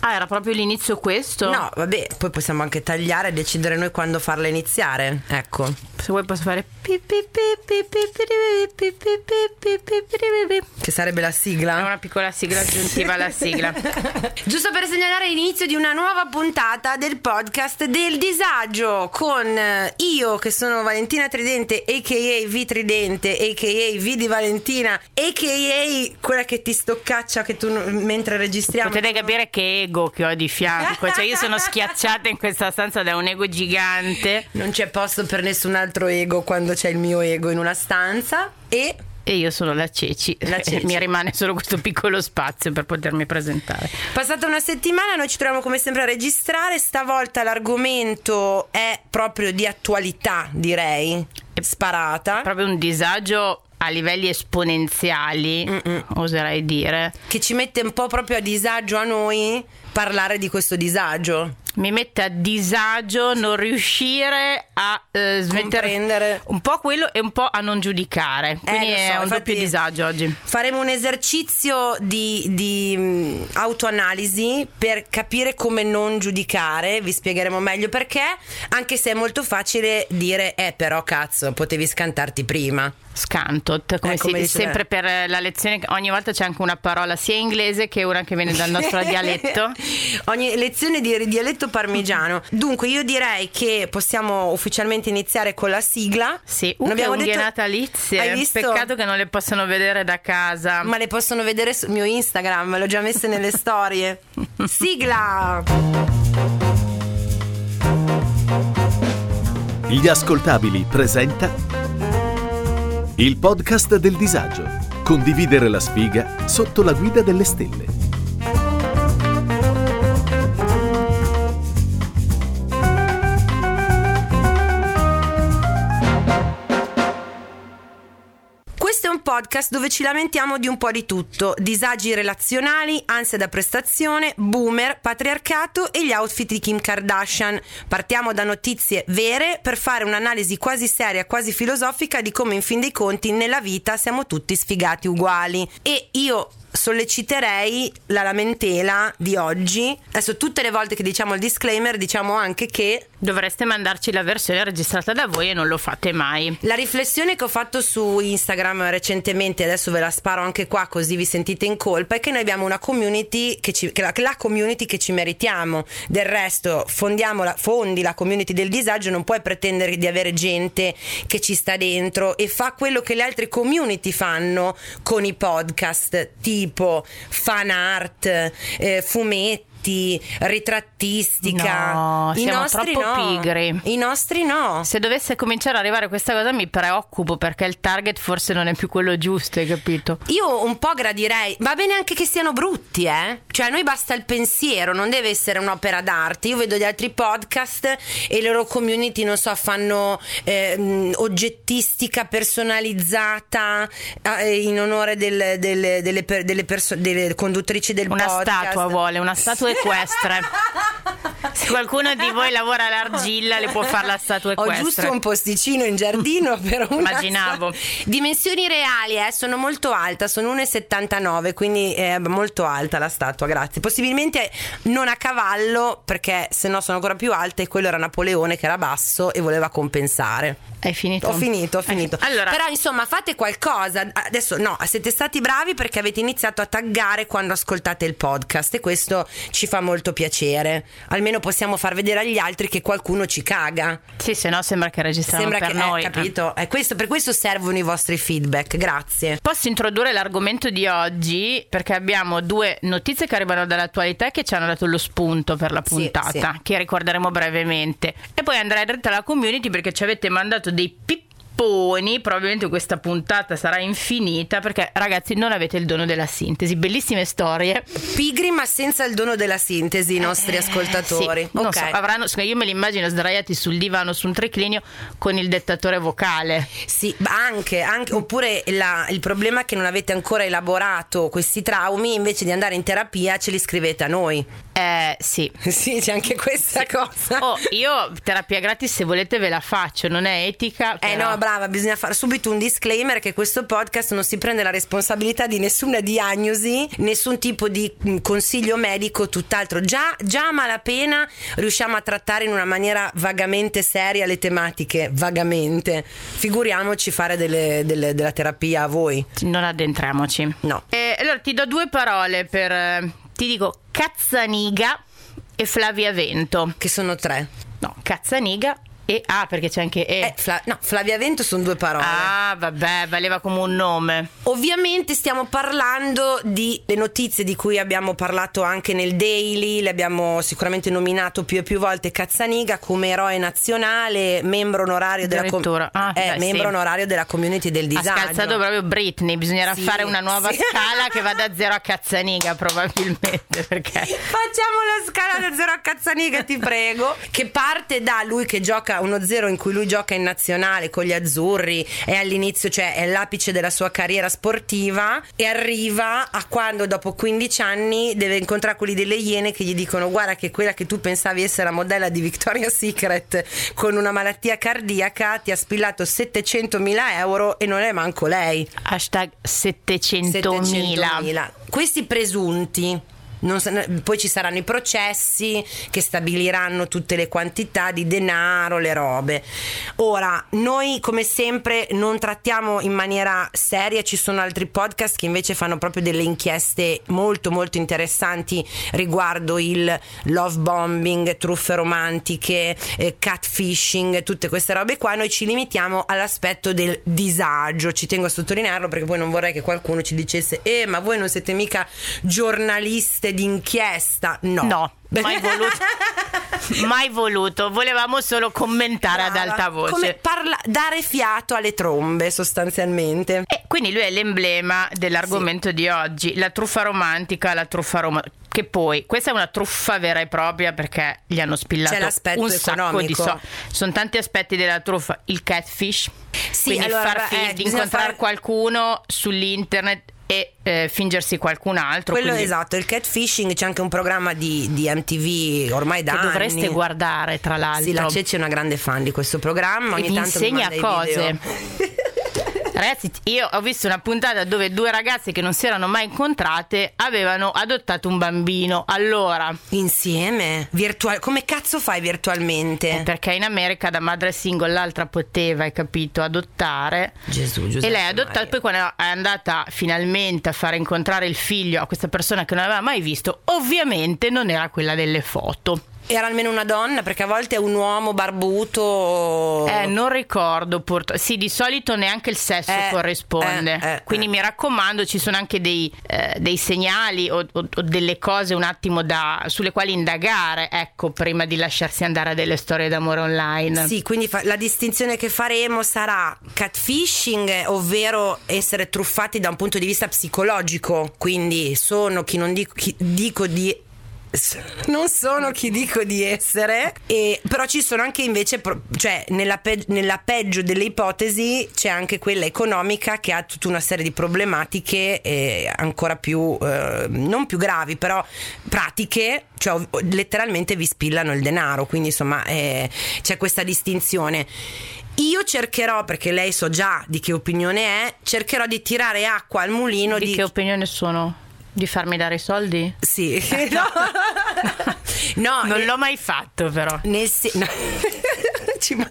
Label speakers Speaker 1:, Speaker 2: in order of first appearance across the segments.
Speaker 1: Ah, era proprio l'inizio questo?
Speaker 2: No, vabbè, poi possiamo anche tagliare e decidere noi quando farla iniziare. Ecco.
Speaker 1: Se vuoi posso fare...
Speaker 2: Che sarebbe la
Speaker 1: È
Speaker 2: sigla?
Speaker 1: una piccola sigla aggiuntiva alla sigla.
Speaker 2: Giusto per segnalare l'inizio di una nuova puntata del podcast del disagio con eh, io che sono Valentina Tridente a.k.a. V Tridente a.k.a. V di Valentina a.k.a. quella che ti stoccaccia che tu mentre registriamo
Speaker 1: Potete capire che ego che ho di fianco. Cioè, io sono schiacciata in questa stanza da un ego gigante.
Speaker 2: non c'è posto per nessun altro ego quando c'è il mio ego in una stanza e
Speaker 1: E io sono la Ceci.
Speaker 2: La Ceci.
Speaker 1: Mi rimane solo questo piccolo spazio per potermi presentare.
Speaker 2: Passata una settimana, noi ci troviamo come sempre a registrare. Stavolta l'argomento è proprio di attualità, direi. Sparata.
Speaker 1: Proprio un disagio a livelli esponenziali, oserei dire.
Speaker 2: Che ci mette un po' proprio a disagio a noi parlare di questo disagio.
Speaker 1: Mi mette a disagio non riuscire a eh, smettere
Speaker 2: Comprendere.
Speaker 1: un po' quello e un po' a non giudicare. Quindi
Speaker 2: lo so,
Speaker 1: è un doppio disagio oggi.
Speaker 2: Faremo un esercizio di, di, mh, autoanalisi per capire come non giudicare, vi spiegheremo meglio perché, anche se è molto facile dire, eh però cazzo, potevi scantarti prima.
Speaker 1: Scantot, come
Speaker 2: Eh,
Speaker 1: si
Speaker 2: come
Speaker 1: dice
Speaker 2: dice-
Speaker 1: sempre per la lezione, ogni volta c'è anche una parola sia inglese che una che viene dal nostro dialetto.
Speaker 2: Ogni lezione di dialetto parmigiano. Dunque, io direi che possiamo ufficialmente iniziare con la sigla.
Speaker 1: Sì, uh,
Speaker 2: abbiamo
Speaker 1: unghie
Speaker 2: detto-
Speaker 1: natalizie.
Speaker 2: Hai visto?
Speaker 1: Peccato che non le possono vedere da casa.
Speaker 2: Ma le possono vedere sul mio Instagram, l'ho già messe nelle storie. Sigla!
Speaker 3: Gli ascoltabili presenta il podcast del disagio. Condividere la sfiga sotto la guida delle stelle.
Speaker 2: Podcast dove ci lamentiamo di un po' di tutto: disagi relazionali, ansia da prestazione, boomer, patriarcato e gli outfit di Kim Kardashian. Partiamo da notizie vere per fare un'analisi quasi seria, quasi filosofica di come in fin dei conti nella vita siamo tutti sfigati uguali. E io solleciterei la lamentela di oggi. Adesso tutte le volte che diciamo il disclaimer diciamo anche che
Speaker 1: Dovreste mandarci la versione registrata da voi e non lo fate mai.
Speaker 2: La riflessione che ho fatto su Instagram recentemente, adesso ve la sparo anche qua così vi sentite in colpa, è che noi abbiamo una community che ci, che la, la community che ci meritiamo. Del resto, la, fondi la community del disagio, non puoi pretendere di avere gente che ci sta dentro e fa quello che le altre community fanno con i podcast, tipo fan art, eh, fumetti. Ritrattistica,
Speaker 1: No,
Speaker 2: I
Speaker 1: siamo troppo
Speaker 2: no.
Speaker 1: pigri.
Speaker 2: I nostri no.
Speaker 1: Se dovesse cominciare ad arrivare questa cosa mi preoccupo perché il target forse non è più quello giusto, hai capito?
Speaker 2: Io un po' gradirei, va bene anche che siano brutti, eh? Cioè a noi basta il pensiero, non deve essere un'opera d'arte. Io vedo gli altri podcast e le loro community, non so, fanno ehm, oggettistica personalizzata eh, in onore del- del- delle, per- delle perso- delle conduttrici del
Speaker 1: Una
Speaker 2: podcast.
Speaker 1: statua vuole, una statua equestre. Se qualcuno di voi lavora all'argilla le può fare la statua
Speaker 2: Ho
Speaker 1: equestre.
Speaker 2: giusto un posticino in giardino per una
Speaker 1: Immaginavo.
Speaker 2: Dimensioni reali, eh, sono molto alta, sono 1,79, quindi è molto alta la statua, grazie. Possibilmente non a cavallo, perché se no sono ancora più alta e quello era Napoleone che era basso e voleva compensare.
Speaker 1: Hai finito?
Speaker 2: Ho finito, ho finito.
Speaker 1: Allora,
Speaker 2: Però insomma fate qualcosa. Adesso no, siete stati bravi perché avete iniziato a taggare quando ascoltate il podcast e questo ci fa molto piacere. Almeno possiamo far vedere agli altri che qualcuno ci caga.
Speaker 1: sì, se no sembra che registriamo
Speaker 2: Sembra
Speaker 1: per
Speaker 2: che
Speaker 1: noi.
Speaker 2: eh, capito? Eh, questo- per questo servono i vostri feedback. Grazie.
Speaker 1: Posso introdurre l'argomento di oggi perché abbiamo due notizie che arrivano dall'attualità che ci hanno dato lo spunto per la
Speaker 2: Sì,
Speaker 1: puntata,
Speaker 2: sì.
Speaker 1: che ricorderemo brevemente. E poi andrei dritta alla community perché ci avete mandato dei pipponi, probabilmente questa puntata sarà infinita perché ragazzi non avete il dono della sintesi, bellissime storie.
Speaker 2: Pigri ma senza il dono della sintesi, i nostri ascoltatori.
Speaker 1: Eh, Sì, non
Speaker 2: ok.
Speaker 1: so, avranno, io me li immagino sdraiati sul divano su un triclinio con il dettatore vocale.
Speaker 2: Sì, anche, anche- oppure la- il problema è che non avete ancora elaborato questi traumi, invece di andare in terapia ce li scrivete a noi.
Speaker 1: Eh sì.
Speaker 2: Sì, c'è anche questa cosa.
Speaker 1: Oh, io terapia gratis se volete ve la faccio, non è etica.
Speaker 2: Eh
Speaker 1: però-
Speaker 2: no, brava, bisogna fare subito un disclaimer che questo podcast non si prende la responsabilità di nessuna diagnosi, nessun tipo di mh, consiglio medico, tutt'altro. Già, già a malapena riusciamo a trattare in una maniera vagamente seria le tematiche, vagamente. Figuriamoci fare delle- delle- della terapia a voi.
Speaker 1: Non addentriamoci.
Speaker 2: No.
Speaker 1: Eh, allora ti do due parole per. eh, ti dico Cazzaniga e Flavia Vento.
Speaker 2: Che sono tre.
Speaker 1: No, Cazzaniga e. Ah, perché c'è anche. E.
Speaker 2: Eh, Fla- no, Flavia Vento sono due parole.
Speaker 1: ah, vabbè, valeva come un nome.
Speaker 2: Ovviamente stiamo parlando di le notizie di cui abbiamo parlato anche nel Daily, le abbiamo sicuramente nominato più e più volte Cazzaniga come eroe nazionale, membro onorario della, com-.
Speaker 1: Ah,
Speaker 2: eh,
Speaker 1: beh,
Speaker 2: membro
Speaker 1: sì.
Speaker 2: onorario della community del
Speaker 1: Ha
Speaker 2: disagio.
Speaker 1: scalzato proprio Britney. Bisognerà
Speaker 2: Sì,
Speaker 1: fare una nuova
Speaker 2: sì.
Speaker 1: scala che va da zero a Cazzaniga, probabilmente. Perché.
Speaker 2: Facciamo la scala da zero a Cazzaniga, ti prego. Che parte da lui che gioca uno zero in cui lui gioca in nazionale con gli azzurri, è all'inizio, cioè è all'apice della sua carriera sportiva e arriva a quando dopo 15 anni deve incontrare quelli delle Iene che gli dicono guarda che quella che tu pensavi essere la modella di Victoria's Secret con una malattia cardiaca ti ha spillato 700 mila euro e non è manco lei.
Speaker 1: Hashtag 700.000.
Speaker 2: 700.000. Questi presunti. Non poi ci saranno i processi che stabiliranno tutte le quantità di denaro, le robe. Ora, noi come sempre non trattiamo in maniera seria, ci sono altri podcast che invece fanno proprio delle inchieste molto molto interessanti riguardo il love bombing, truffe romantiche, eh, catfishing, tutte queste robe qua. Noi ci limitiamo all'aspetto del disagio. Ci tengo a sottolinearlo perché poi non vorrei che qualcuno ci dicesse: Eh, ma voi non siete mica giornaliste d'inchiesta? No.
Speaker 1: No, mai voluto. mai voluto. Volevamo solo commentare ad
Speaker 2: Brava.
Speaker 1: alta voce.
Speaker 2: Come parla- dare fiato alle trombe, sostanzialmente.
Speaker 1: E quindi lui è l'emblema dell'argomento di oggi, la truffa romantica, la truffa romantica. Che poi, questa è una truffa vera e propria perché gli hanno spillato un sacco di soldi. Sono tanti aspetti della truffa. Il catfish,
Speaker 2: Sì,
Speaker 1: quindi
Speaker 2: allora,
Speaker 1: far finta
Speaker 2: eh,
Speaker 1: di incontrare
Speaker 2: fare-
Speaker 1: qualcuno sull'internet e eh, fingersi qualcun altro.
Speaker 2: Quello
Speaker 1: quindi-
Speaker 2: esatto, il catfishing c'è anche un programma di, di MTV ormai da
Speaker 1: Che
Speaker 2: anni.
Speaker 1: dovreste guardare, tra l'altro.
Speaker 2: Sì, la Ceci è una grande fan di questo programma.
Speaker 1: E
Speaker 2: Ogni tanto
Speaker 1: insegna cose. Ragazzi, io ho visto una puntata dove due ragazze che non si erano mai incontrate avevano adottato un bambino. Allora,
Speaker 2: Insieme? Virtual- come cazzo fai virtualmente?
Speaker 1: perché in America da madre single l'altra poteva, hai capito, adottare.
Speaker 2: Gesù, Giuseppe.
Speaker 1: e lei ha adottato, poi quando è andata finalmente a fare incontrare il figlio a questa persona che non aveva mai visto, ovviamente non era quella delle foto.
Speaker 2: Era almeno una donna, perché a volte è un uomo barbuto.
Speaker 1: Eh, non ricordo purtroppo. Sì, di solito neanche il sesso
Speaker 2: Eh,
Speaker 1: corrisponde.
Speaker 2: eh, eh,
Speaker 1: Quindi
Speaker 2: eh.
Speaker 1: mi raccomando, ci sono anche dei, eh, dei segnali o, o- o delle cose un attimo da, sulle quali indagare, ecco, prima di lasciarsi andare a delle storie d'amore online.
Speaker 2: Sì, quindi fa- la distinzione che faremo sarà catfishing, ovvero essere truffati da un punto di vista psicologico. Quindi sono chi non dico, chi dico di non sono chi dico di essere, e- però ci sono anche invece, cioè nella, pe- nella peggio delle ipotesi c'è anche quella economica che ha tutta una serie di problematiche eh, ancora più, eh, non più gravi, però pratiche, cioè letteralmente vi spillano il denaro, quindi insomma eh, c'è questa distinzione. Io cercherò, perché lei so già di che opinione è, cercherò di tirare acqua al mulino
Speaker 1: Di
Speaker 2: di,
Speaker 1: che opinione sono? Di farmi dare i soldi?
Speaker 2: Sì, no, no
Speaker 1: Non
Speaker 2: nel-
Speaker 1: l'ho mai fatto, però.
Speaker 2: nel se- no.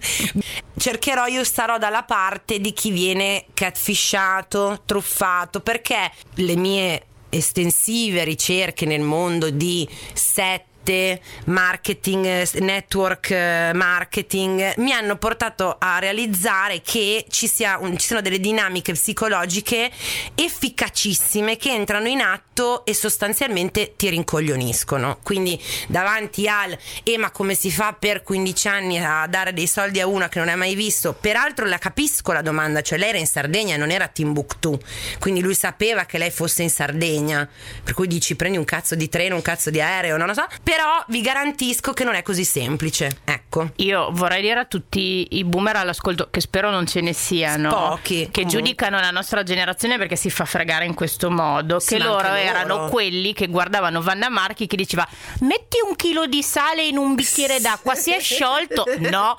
Speaker 2: Cercherò, io starò dalla parte di chi viene catfishato, truffato, perché le mie estensive ricerche nel mondo di set marketing, eh, network eh, marketing mi hanno portato a realizzare che ci, sia un- ci sono delle dinamiche psicologiche efficacissime che entrano in atto e sostanzialmente ti rincoglioniscono. Quindi davanti al e ma come si fa per 15 anni a dare dei soldi a una che non hai mai visto? Peraltro la capisco la domanda, cioè lei era in Sardegna, non era a Timbuktu, quindi lui sapeva che lei fosse in Sardegna, per cui dici prendi un cazzo di treno, un cazzo di aereo, non lo so, però vi garantisco che non è così semplice, ecco.
Speaker 1: Io vorrei dire a tutti i boomer all'ascolto, che spero non ce ne siano,
Speaker 2: Pochi,
Speaker 1: che
Speaker 2: comunque.
Speaker 1: giudicano la nostra generazione perché si fa fregare in questo modo,
Speaker 2: Sì,
Speaker 1: che loro
Speaker 2: anche
Speaker 1: erano
Speaker 2: loro.
Speaker 1: quelli che guardavano Vanna Marchi che diceva metti un chilo di sale in un bicchiere d'acqua, si è sciolto? No,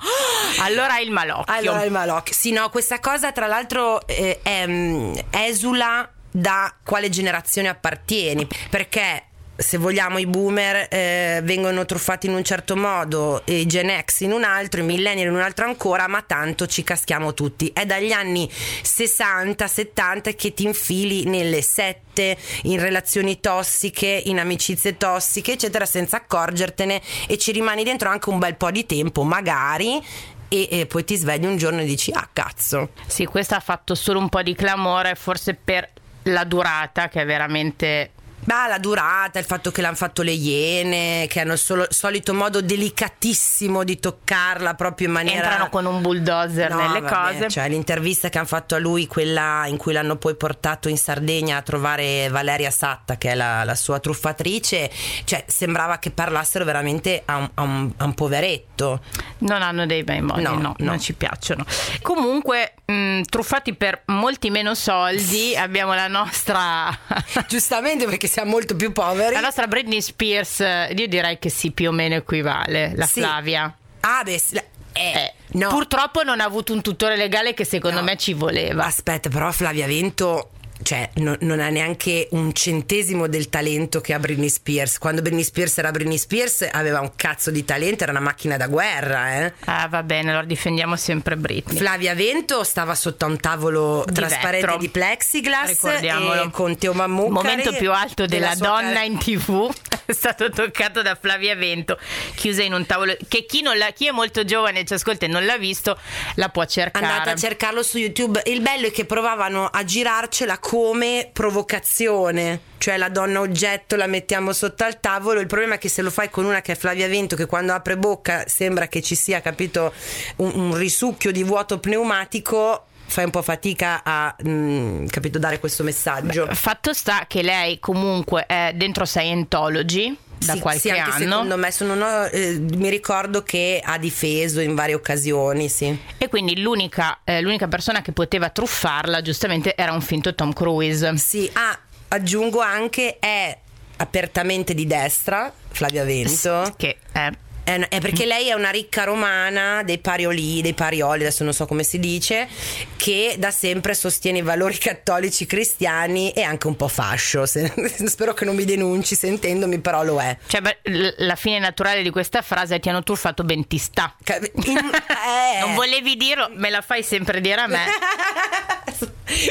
Speaker 1: allora il malocchio.
Speaker 2: Allora il malocchio. Sì, no, questa cosa tra l'altro eh, è, mm, esula da quale generazione appartieni, perché se vogliamo i boomer eh, vengono truffati in un certo modo, i Gen X in un altro, i millennial in un altro ancora, ma tanto ci caschiamo tutti. È dagli anni 60-70 che ti infili nelle sette, in relazioni tossiche, in amicizie tossiche, eccetera, senza accorgertene e ci rimani dentro anche un bel po' di tempo, magari e, e, poi ti svegli un giorno e dici ah cazzo
Speaker 1: sì questo ha fatto solo un po' di clamore forse per la durata che è veramente
Speaker 2: Beh, la durata, il fatto che l'hanno fatto le iene, che hanno il solito modo delicatissimo di toccarla proprio in maniera.
Speaker 1: Entrano con un bulldozer
Speaker 2: no,
Speaker 1: nelle
Speaker 2: vabbè,
Speaker 1: cose.
Speaker 2: Cioè, l'intervista che hanno fatto a lui, quella in cui l'hanno poi portato in Sardegna a trovare Valeria Satta, che è la, la sua truffatrice, cioè sembrava che parlassero veramente a un, a un, a un poveretto.
Speaker 1: Non hanno dei bei modi, no, no, no. non ci piacciono. Comunque, mh, truffati per molti meno soldi, abbiamo la nostra.
Speaker 2: Giustamente perché siamo molto più poveri.
Speaker 1: La nostra Britney Spears, io direi che sì, più o meno equivale, la
Speaker 2: Sì.
Speaker 1: Flavia.
Speaker 2: Ah, beh, eh,
Speaker 1: Eh,
Speaker 2: no.
Speaker 1: Purtroppo non ha avuto un tutore legale che secondo
Speaker 2: No.
Speaker 1: me ci voleva.
Speaker 2: Aspetta, però Flavia Vento. Cioè, no- non ha neanche un centesimo del talento che ha Britney Spears. Quando Britney Spears era Britney Spears aveva un cazzo di talento, era una macchina da guerra, eh.
Speaker 1: Ah, va bene, allora difendiamo sempre Britney.
Speaker 2: Flavia Vento stava sotto a un tavolo
Speaker 1: Di
Speaker 2: trasparente
Speaker 1: vetro.
Speaker 2: di plexiglass
Speaker 1: Ricordiamolo.
Speaker 2: e con Teo Mammucari
Speaker 1: Il momento più alto della,
Speaker 2: sua
Speaker 1: donna
Speaker 2: car-
Speaker 1: in tv è stato toccato da Flavia Vento, chiusa in un tavolo che chi, non l'ha- chi è molto giovane e ci ascolta e non l'ha visto la può cercare.
Speaker 2: Andate a cercarlo su YouTube. Il bello è che provavano a girarcela come provocazione. Cioè la donna oggetto la mettiamo sotto al tavolo. Il problema è che se lo fai con una che è Flavia Vento, che quando apre bocca sembra che ci sia, capito, un, un risucchio di vuoto pneumatico, fai un po' fatica a mm, capito, dare questo messaggio.
Speaker 1: Fatto sta che lei comunque è dentro Scientology da
Speaker 2: Sì,
Speaker 1: qualche
Speaker 2: sì,
Speaker 1: anno
Speaker 2: secondo me sono uno- eh, mi ricordo che ha difeso in varie occasioni, sì.
Speaker 1: e quindi l'unica, eh, l'unica persona che poteva truffarla giustamente era un finto Tom Cruise.
Speaker 2: Sì, ah, aggiungo anche è apertamente di destra, Flavia Vento.
Speaker 1: Che è
Speaker 2: È, è perché lei è una ricca romana dei parioli, dei parioli, adesso non so come si dice, che da sempre sostiene i valori cattolici cristiani e anche un po' fascio. Se- spero che non mi denunci sentendomi, però lo è.
Speaker 1: Cioè, beh, la fine naturale di questa frase è ti hanno truffato ben ti sta.
Speaker 2: In- eh.
Speaker 1: Non volevi dirlo, me la fai sempre dire a me.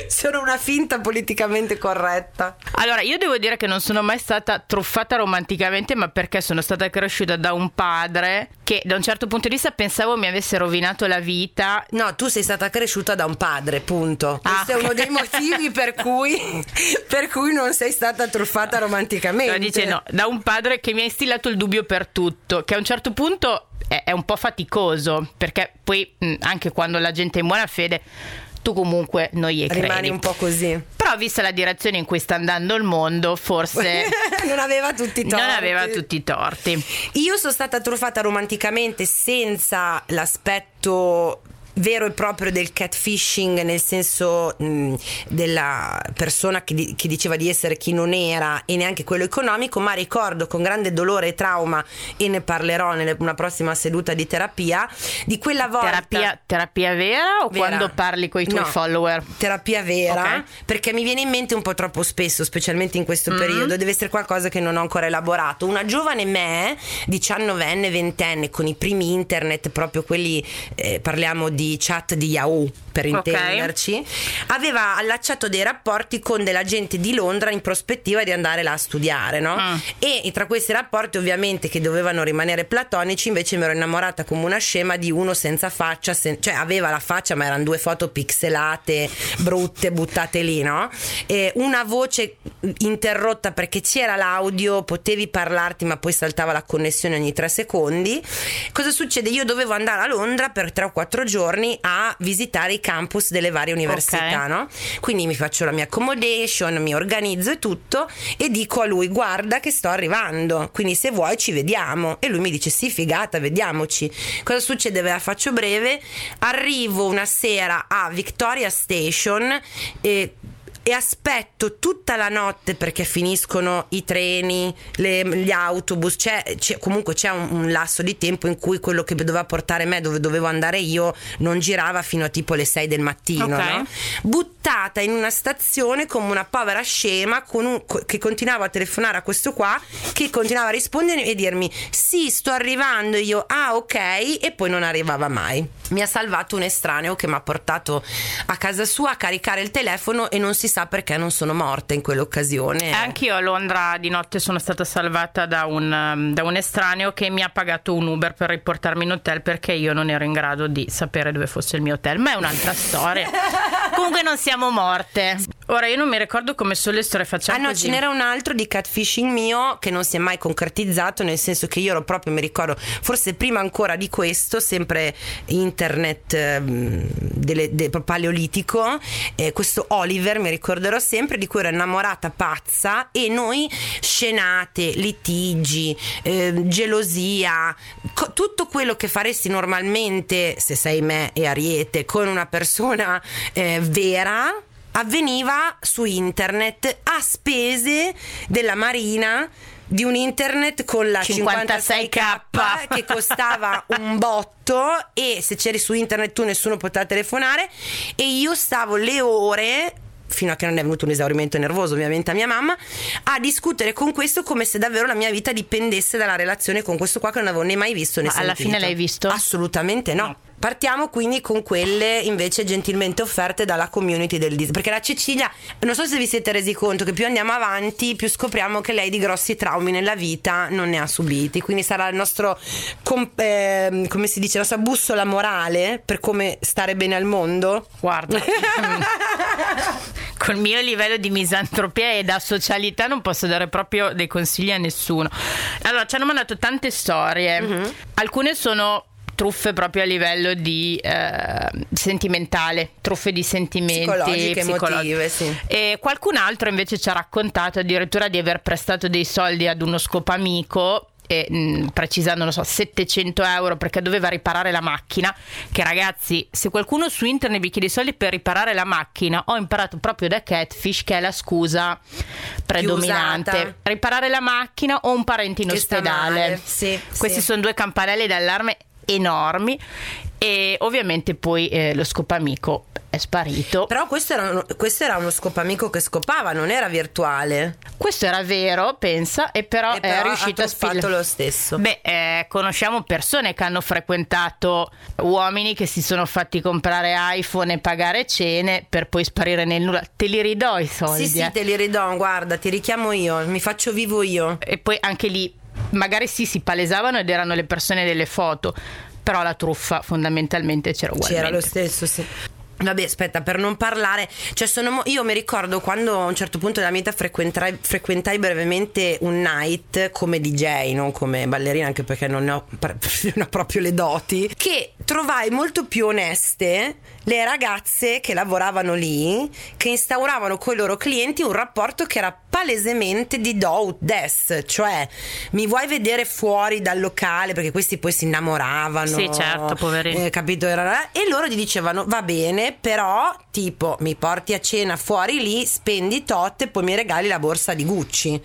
Speaker 2: Sono una finta politicamente corretta.
Speaker 1: Allora, io devo dire che non sono mai stata truffata romanticamente, ma perché sono stata cresciuta da un padre che da un certo punto di vista pensavo mi avesse rovinato la vita.
Speaker 2: No, tu sei stata cresciuta da un padre, punto.
Speaker 1: Ah.
Speaker 2: Questo è uno dei motivi per cui, per cui non sei stata truffata romanticamente.
Speaker 1: Cioè, dice no, da un padre che mi ha instillato il dubbio per tutto, che a un certo punto è, un po' faticoso, perché poi anche quando la gente è in buona fede, tu comunque non gli credi.
Speaker 2: Rimani un po' così.
Speaker 1: Però vista la direzione in cui sta andando il mondo, forse
Speaker 2: non aveva tutti i torti.
Speaker 1: non aveva tutti i torti.
Speaker 2: Io sono stata truffata romanticamente senza l'aspetto vero e proprio del catfishing nel senso mh, della persona che, di- che diceva di essere chi non era e neanche quello economico ma ricordo con grande dolore e trauma e ne parlerò in una prossima seduta di terapia di quella volta
Speaker 1: Terapia, terapia vera o
Speaker 2: Vera.
Speaker 1: quando parli con i tuoi
Speaker 2: No,
Speaker 1: follower?
Speaker 2: Terapia vera,
Speaker 1: Ok.
Speaker 2: perché mi viene in mente un po' troppo spesso, specialmente in questo periodo, deve essere qualcosa che non ho ancora elaborato. Una giovane me, diciannovenne, ventenne, con i primi internet, proprio quelli, eh, parliamo di chat di Yahoo, per intenderci, aveva allacciato dei rapporti con della gente di Londra in prospettiva di andare là a studiare, no?
Speaker 1: Mm.
Speaker 2: E tra questi rapporti, ovviamente, che dovevano rimanere platonici, invece mi ero innamorata come una scema di uno senza faccia, sen- cioè aveva la faccia, ma erano due foto pixelate, brutte, buttate lì, no? E una voce interrotta perché c'era l'audio, potevi parlarti, ma poi saltava la connessione ogni tre secondi. Cosa succede? Io dovevo andare a Londra per tre o quattro giorni a visitare i campus delle varie università,
Speaker 1: Ok.
Speaker 2: no? Quindi mi faccio la mia accommodation, mi organizzo e tutto e dico a lui guarda che sto arrivando, quindi se vuoi ci vediamo. E lui mi dice sì figata, vediamoci. Cosa succede? Ve la faccio breve. Arrivo una sera a Victoria Station e e aspetto tutta la notte perché finiscono i treni, le- gli autobus, c'è, c'è- comunque c'è un, un lasso di tempo in cui quello che doveva portare me dove dovevo andare io non girava fino a tipo le 6 del mattino,
Speaker 1: Ok.
Speaker 2: no? buttata in una stazione come una povera scema con un- che continuava a telefonare a questo qua che continuava a rispondere e dirmi sì sto arrivando io ah ok e poi non arrivava mai mi ha salvato un estraneo che mi ha portato a casa sua a caricare il telefono e non si sa perché non sono morta in quell'occasione
Speaker 1: Anch'io a Londra di notte sono stata salvata da un, um, da un estraneo che mi ha pagato un Uber per riportarmi in hotel perché io non ero in grado di sapere dove fosse il mio hotel, ma è un'altra storia. Comunque non siamo morte. Ora io non mi ricordo come sono le storie
Speaker 2: Ah
Speaker 1: facciamo
Speaker 2: no,
Speaker 1: così.
Speaker 2: ce n'era un altro di catfishing mio che non si è mai concretizzato, nel senso che io ero proprio, mi ricordo, forse prima ancora di questo, sempre internet delle- de- paleolitico, eh, questo Oliver mi ricorderò sempre, di cui ero innamorata pazza e noi scenate, litigi, eh, gelosia, co- tutto quello che faresti normalmente se sei me e Ariete con una persona eh, vera avveniva su internet a spese della Marina di un internet con la 56k, che costava un botto e se c'eri su internet tu nessuno poteva telefonare e io stavo le ore fino a che non è venuto un esaurimento nervoso ovviamente a mia mamma a discutere con questo come se davvero la mia vita dipendesse dalla relazione con questo qua che non avevo né mai visto né
Speaker 1: Ma alla
Speaker 2: sentito.
Speaker 1: fine l'hai visto?
Speaker 2: Assolutamente no. Partiamo quindi con quelle invece gentilmente offerte dalla community del Disney. Perché la Cecilia, non so se vi siete resi conto che più andiamo avanti, più scopriamo che lei di grossi traumi nella vita non ne ha subiti. Quindi sarà il nostro, com- ehm, come si dice, la nostra bussola morale per come stare bene al mondo.
Speaker 1: Guarda, col mio livello di misantropia e da socialità non posso dare proprio dei consigli a nessuno. Allora, ci hanno mandato tante storie,
Speaker 2: Mhm.
Speaker 1: alcune sono truffe proprio a livello di eh, sentimentale, truffe di sentimenti
Speaker 2: Psicologiche,
Speaker 1: psicolo-
Speaker 2: emotive, sì.
Speaker 1: E qualcun altro invece ci ha raccontato addirittura di aver prestato dei soldi ad uno scopamico. E, mh, precisando, non so, 700 euro perché doveva riparare la macchina. Che ragazzi, se qualcuno su internet vi chiede i soldi per riparare la macchina, ho imparato proprio da Catfish che è la scusa predominante. Riparare la macchina o un parente in
Speaker 2: Che
Speaker 1: ospedale.
Speaker 2: sì,
Speaker 1: Questi
Speaker 2: sì.
Speaker 1: sono due campanelli d'allarme enormi. E ovviamente poi eh, lo scopamico è sparito.
Speaker 2: Però questo era, uno- questo era uno scopamico che scopava, non era virtuale.
Speaker 1: Questo era vero, pensa, e però,
Speaker 2: E però
Speaker 1: è riuscito a spillare.
Speaker 2: lo stesso.
Speaker 1: Beh, eh, conosciamo persone che hanno frequentato uomini che si sono fatti comprare iPhone e pagare cene per poi sparire nel nulla. Te li ridò i soldi.
Speaker 2: Sì, sì,
Speaker 1: eh.
Speaker 2: te li ridò, guarda, ti richiamo io, mi faccio vivo io.
Speaker 1: E poi anche lì, magari sì, si palesavano ed erano le persone delle foto, però la truffa fondamentalmente c'era ugualmente.
Speaker 2: C'era lo stesso, sì. Vabbè, aspetta, per non parlare, cioè sono io mi ricordo quando a un certo punto della mia vita frequentai, frequentai brevemente un night come DJ, non come ballerina, anche perché non ne ho, non ho proprio le doti, che trovai molto più oneste le ragazze che lavoravano lì, che instauravano con i loro clienti un rapporto che era palesemente di do des, cioè mi vuoi vedere fuori dal locale perché questi poi si innamoravano.
Speaker 1: Sì, certo, poverini.
Speaker 2: Eh, capito? Era- E loro gli dicevano va bene, però tipo mi porti a cena fuori lì, spendi tot e poi mi regali la borsa di Gucci.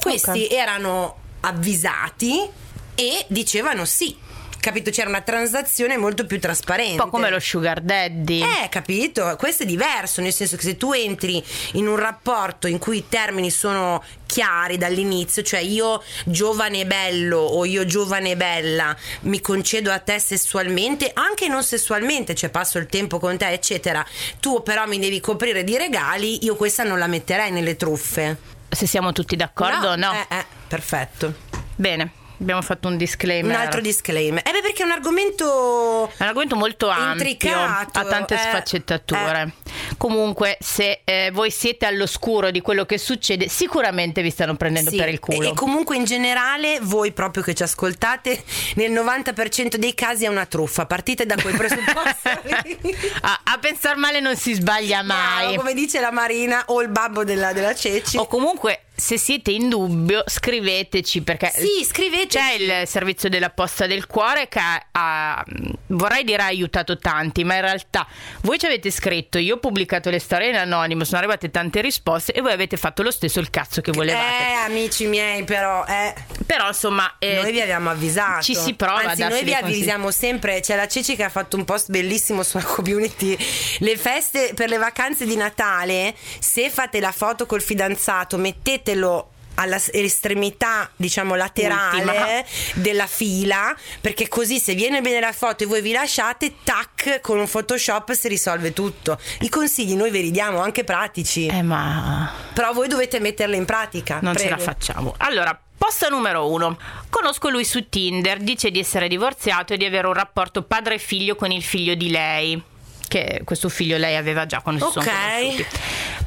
Speaker 2: Questi erano avvisati e dicevano sì. Capito? C'era una transazione molto più trasparente.
Speaker 1: Un po' come lo sugar daddy.
Speaker 2: Eh, capito? Questo è diverso, nel senso che se tu entri in un rapporto in cui i termini sono chiari dall'inizio, cioè io giovane e bello o io giovane e bella mi concedo a te sessualmente, anche non sessualmente, cioè passo il tempo con te, eccetera. Tu però mi devi coprire di regali, io questa non la metterei nelle truffe.
Speaker 1: Se siamo tutti d'accordo, no?
Speaker 2: Eh, eh, perfetto.
Speaker 1: Bene, abbiamo fatto un disclaimer.
Speaker 2: Un altro disclaimer. Eh beh, perché è un argomento
Speaker 1: È un argomento molto ampio,
Speaker 2: Intricato,
Speaker 1: ha tante
Speaker 2: eh,
Speaker 1: sfaccettature. Comunque, se eh, voi siete all'oscuro di quello che succede, sicuramente vi stanno prendendo
Speaker 2: Sì,
Speaker 1: per il culo.
Speaker 2: E, e comunque in generale, voi proprio che ci ascoltate, nel 90% dei casi è una truffa. Partite da quei presupposti.
Speaker 1: a, a pensar male non si sbaglia mai.
Speaker 2: Bravo, come dice la Marina o il babbo della, della Ceci.
Speaker 1: O comunque se siete in dubbio scriveteci perché
Speaker 2: Sì, scriveteci.
Speaker 1: c'è il servizio della posta del cuore che ha, ha- vorrei dire ha aiutato tanti, ma in realtà voi ci avete scritto, io ho pubblicato le storie in anonimo, sono arrivate tante risposte e voi avete fatto lo stesso il cazzo che volevate.
Speaker 2: Eh, amici miei, però, eh.
Speaker 1: Però insomma, eh,
Speaker 2: Noi vi abbiamo avvisato.
Speaker 1: Ci si prova
Speaker 2: Anzi, noi vi
Speaker 1: consigli.
Speaker 2: avvisiamo sempre. C'è la Ceci che ha fatto un post bellissimo sulla community. Le feste per le vacanze di Natale, se fate la foto col fidanzato, mettetelo all'estremità diciamo laterale
Speaker 1: Ultima.
Speaker 2: della fila perché così se viene bene la foto e voi vi lasciate tac con un photoshop si risolve tutto i consigli noi ve li diamo anche pratici
Speaker 1: eh, ma
Speaker 2: però voi dovete metterli in pratica
Speaker 1: non ce
Speaker 2: prego.
Speaker 1: la facciamo. Allora, posta numero uno. Conosco lui su Tinder, dice di essere divorziato e di avere un rapporto padre-figlio con il figlio di lei. Che questo figlio lei aveva già quando si sono conosciuti.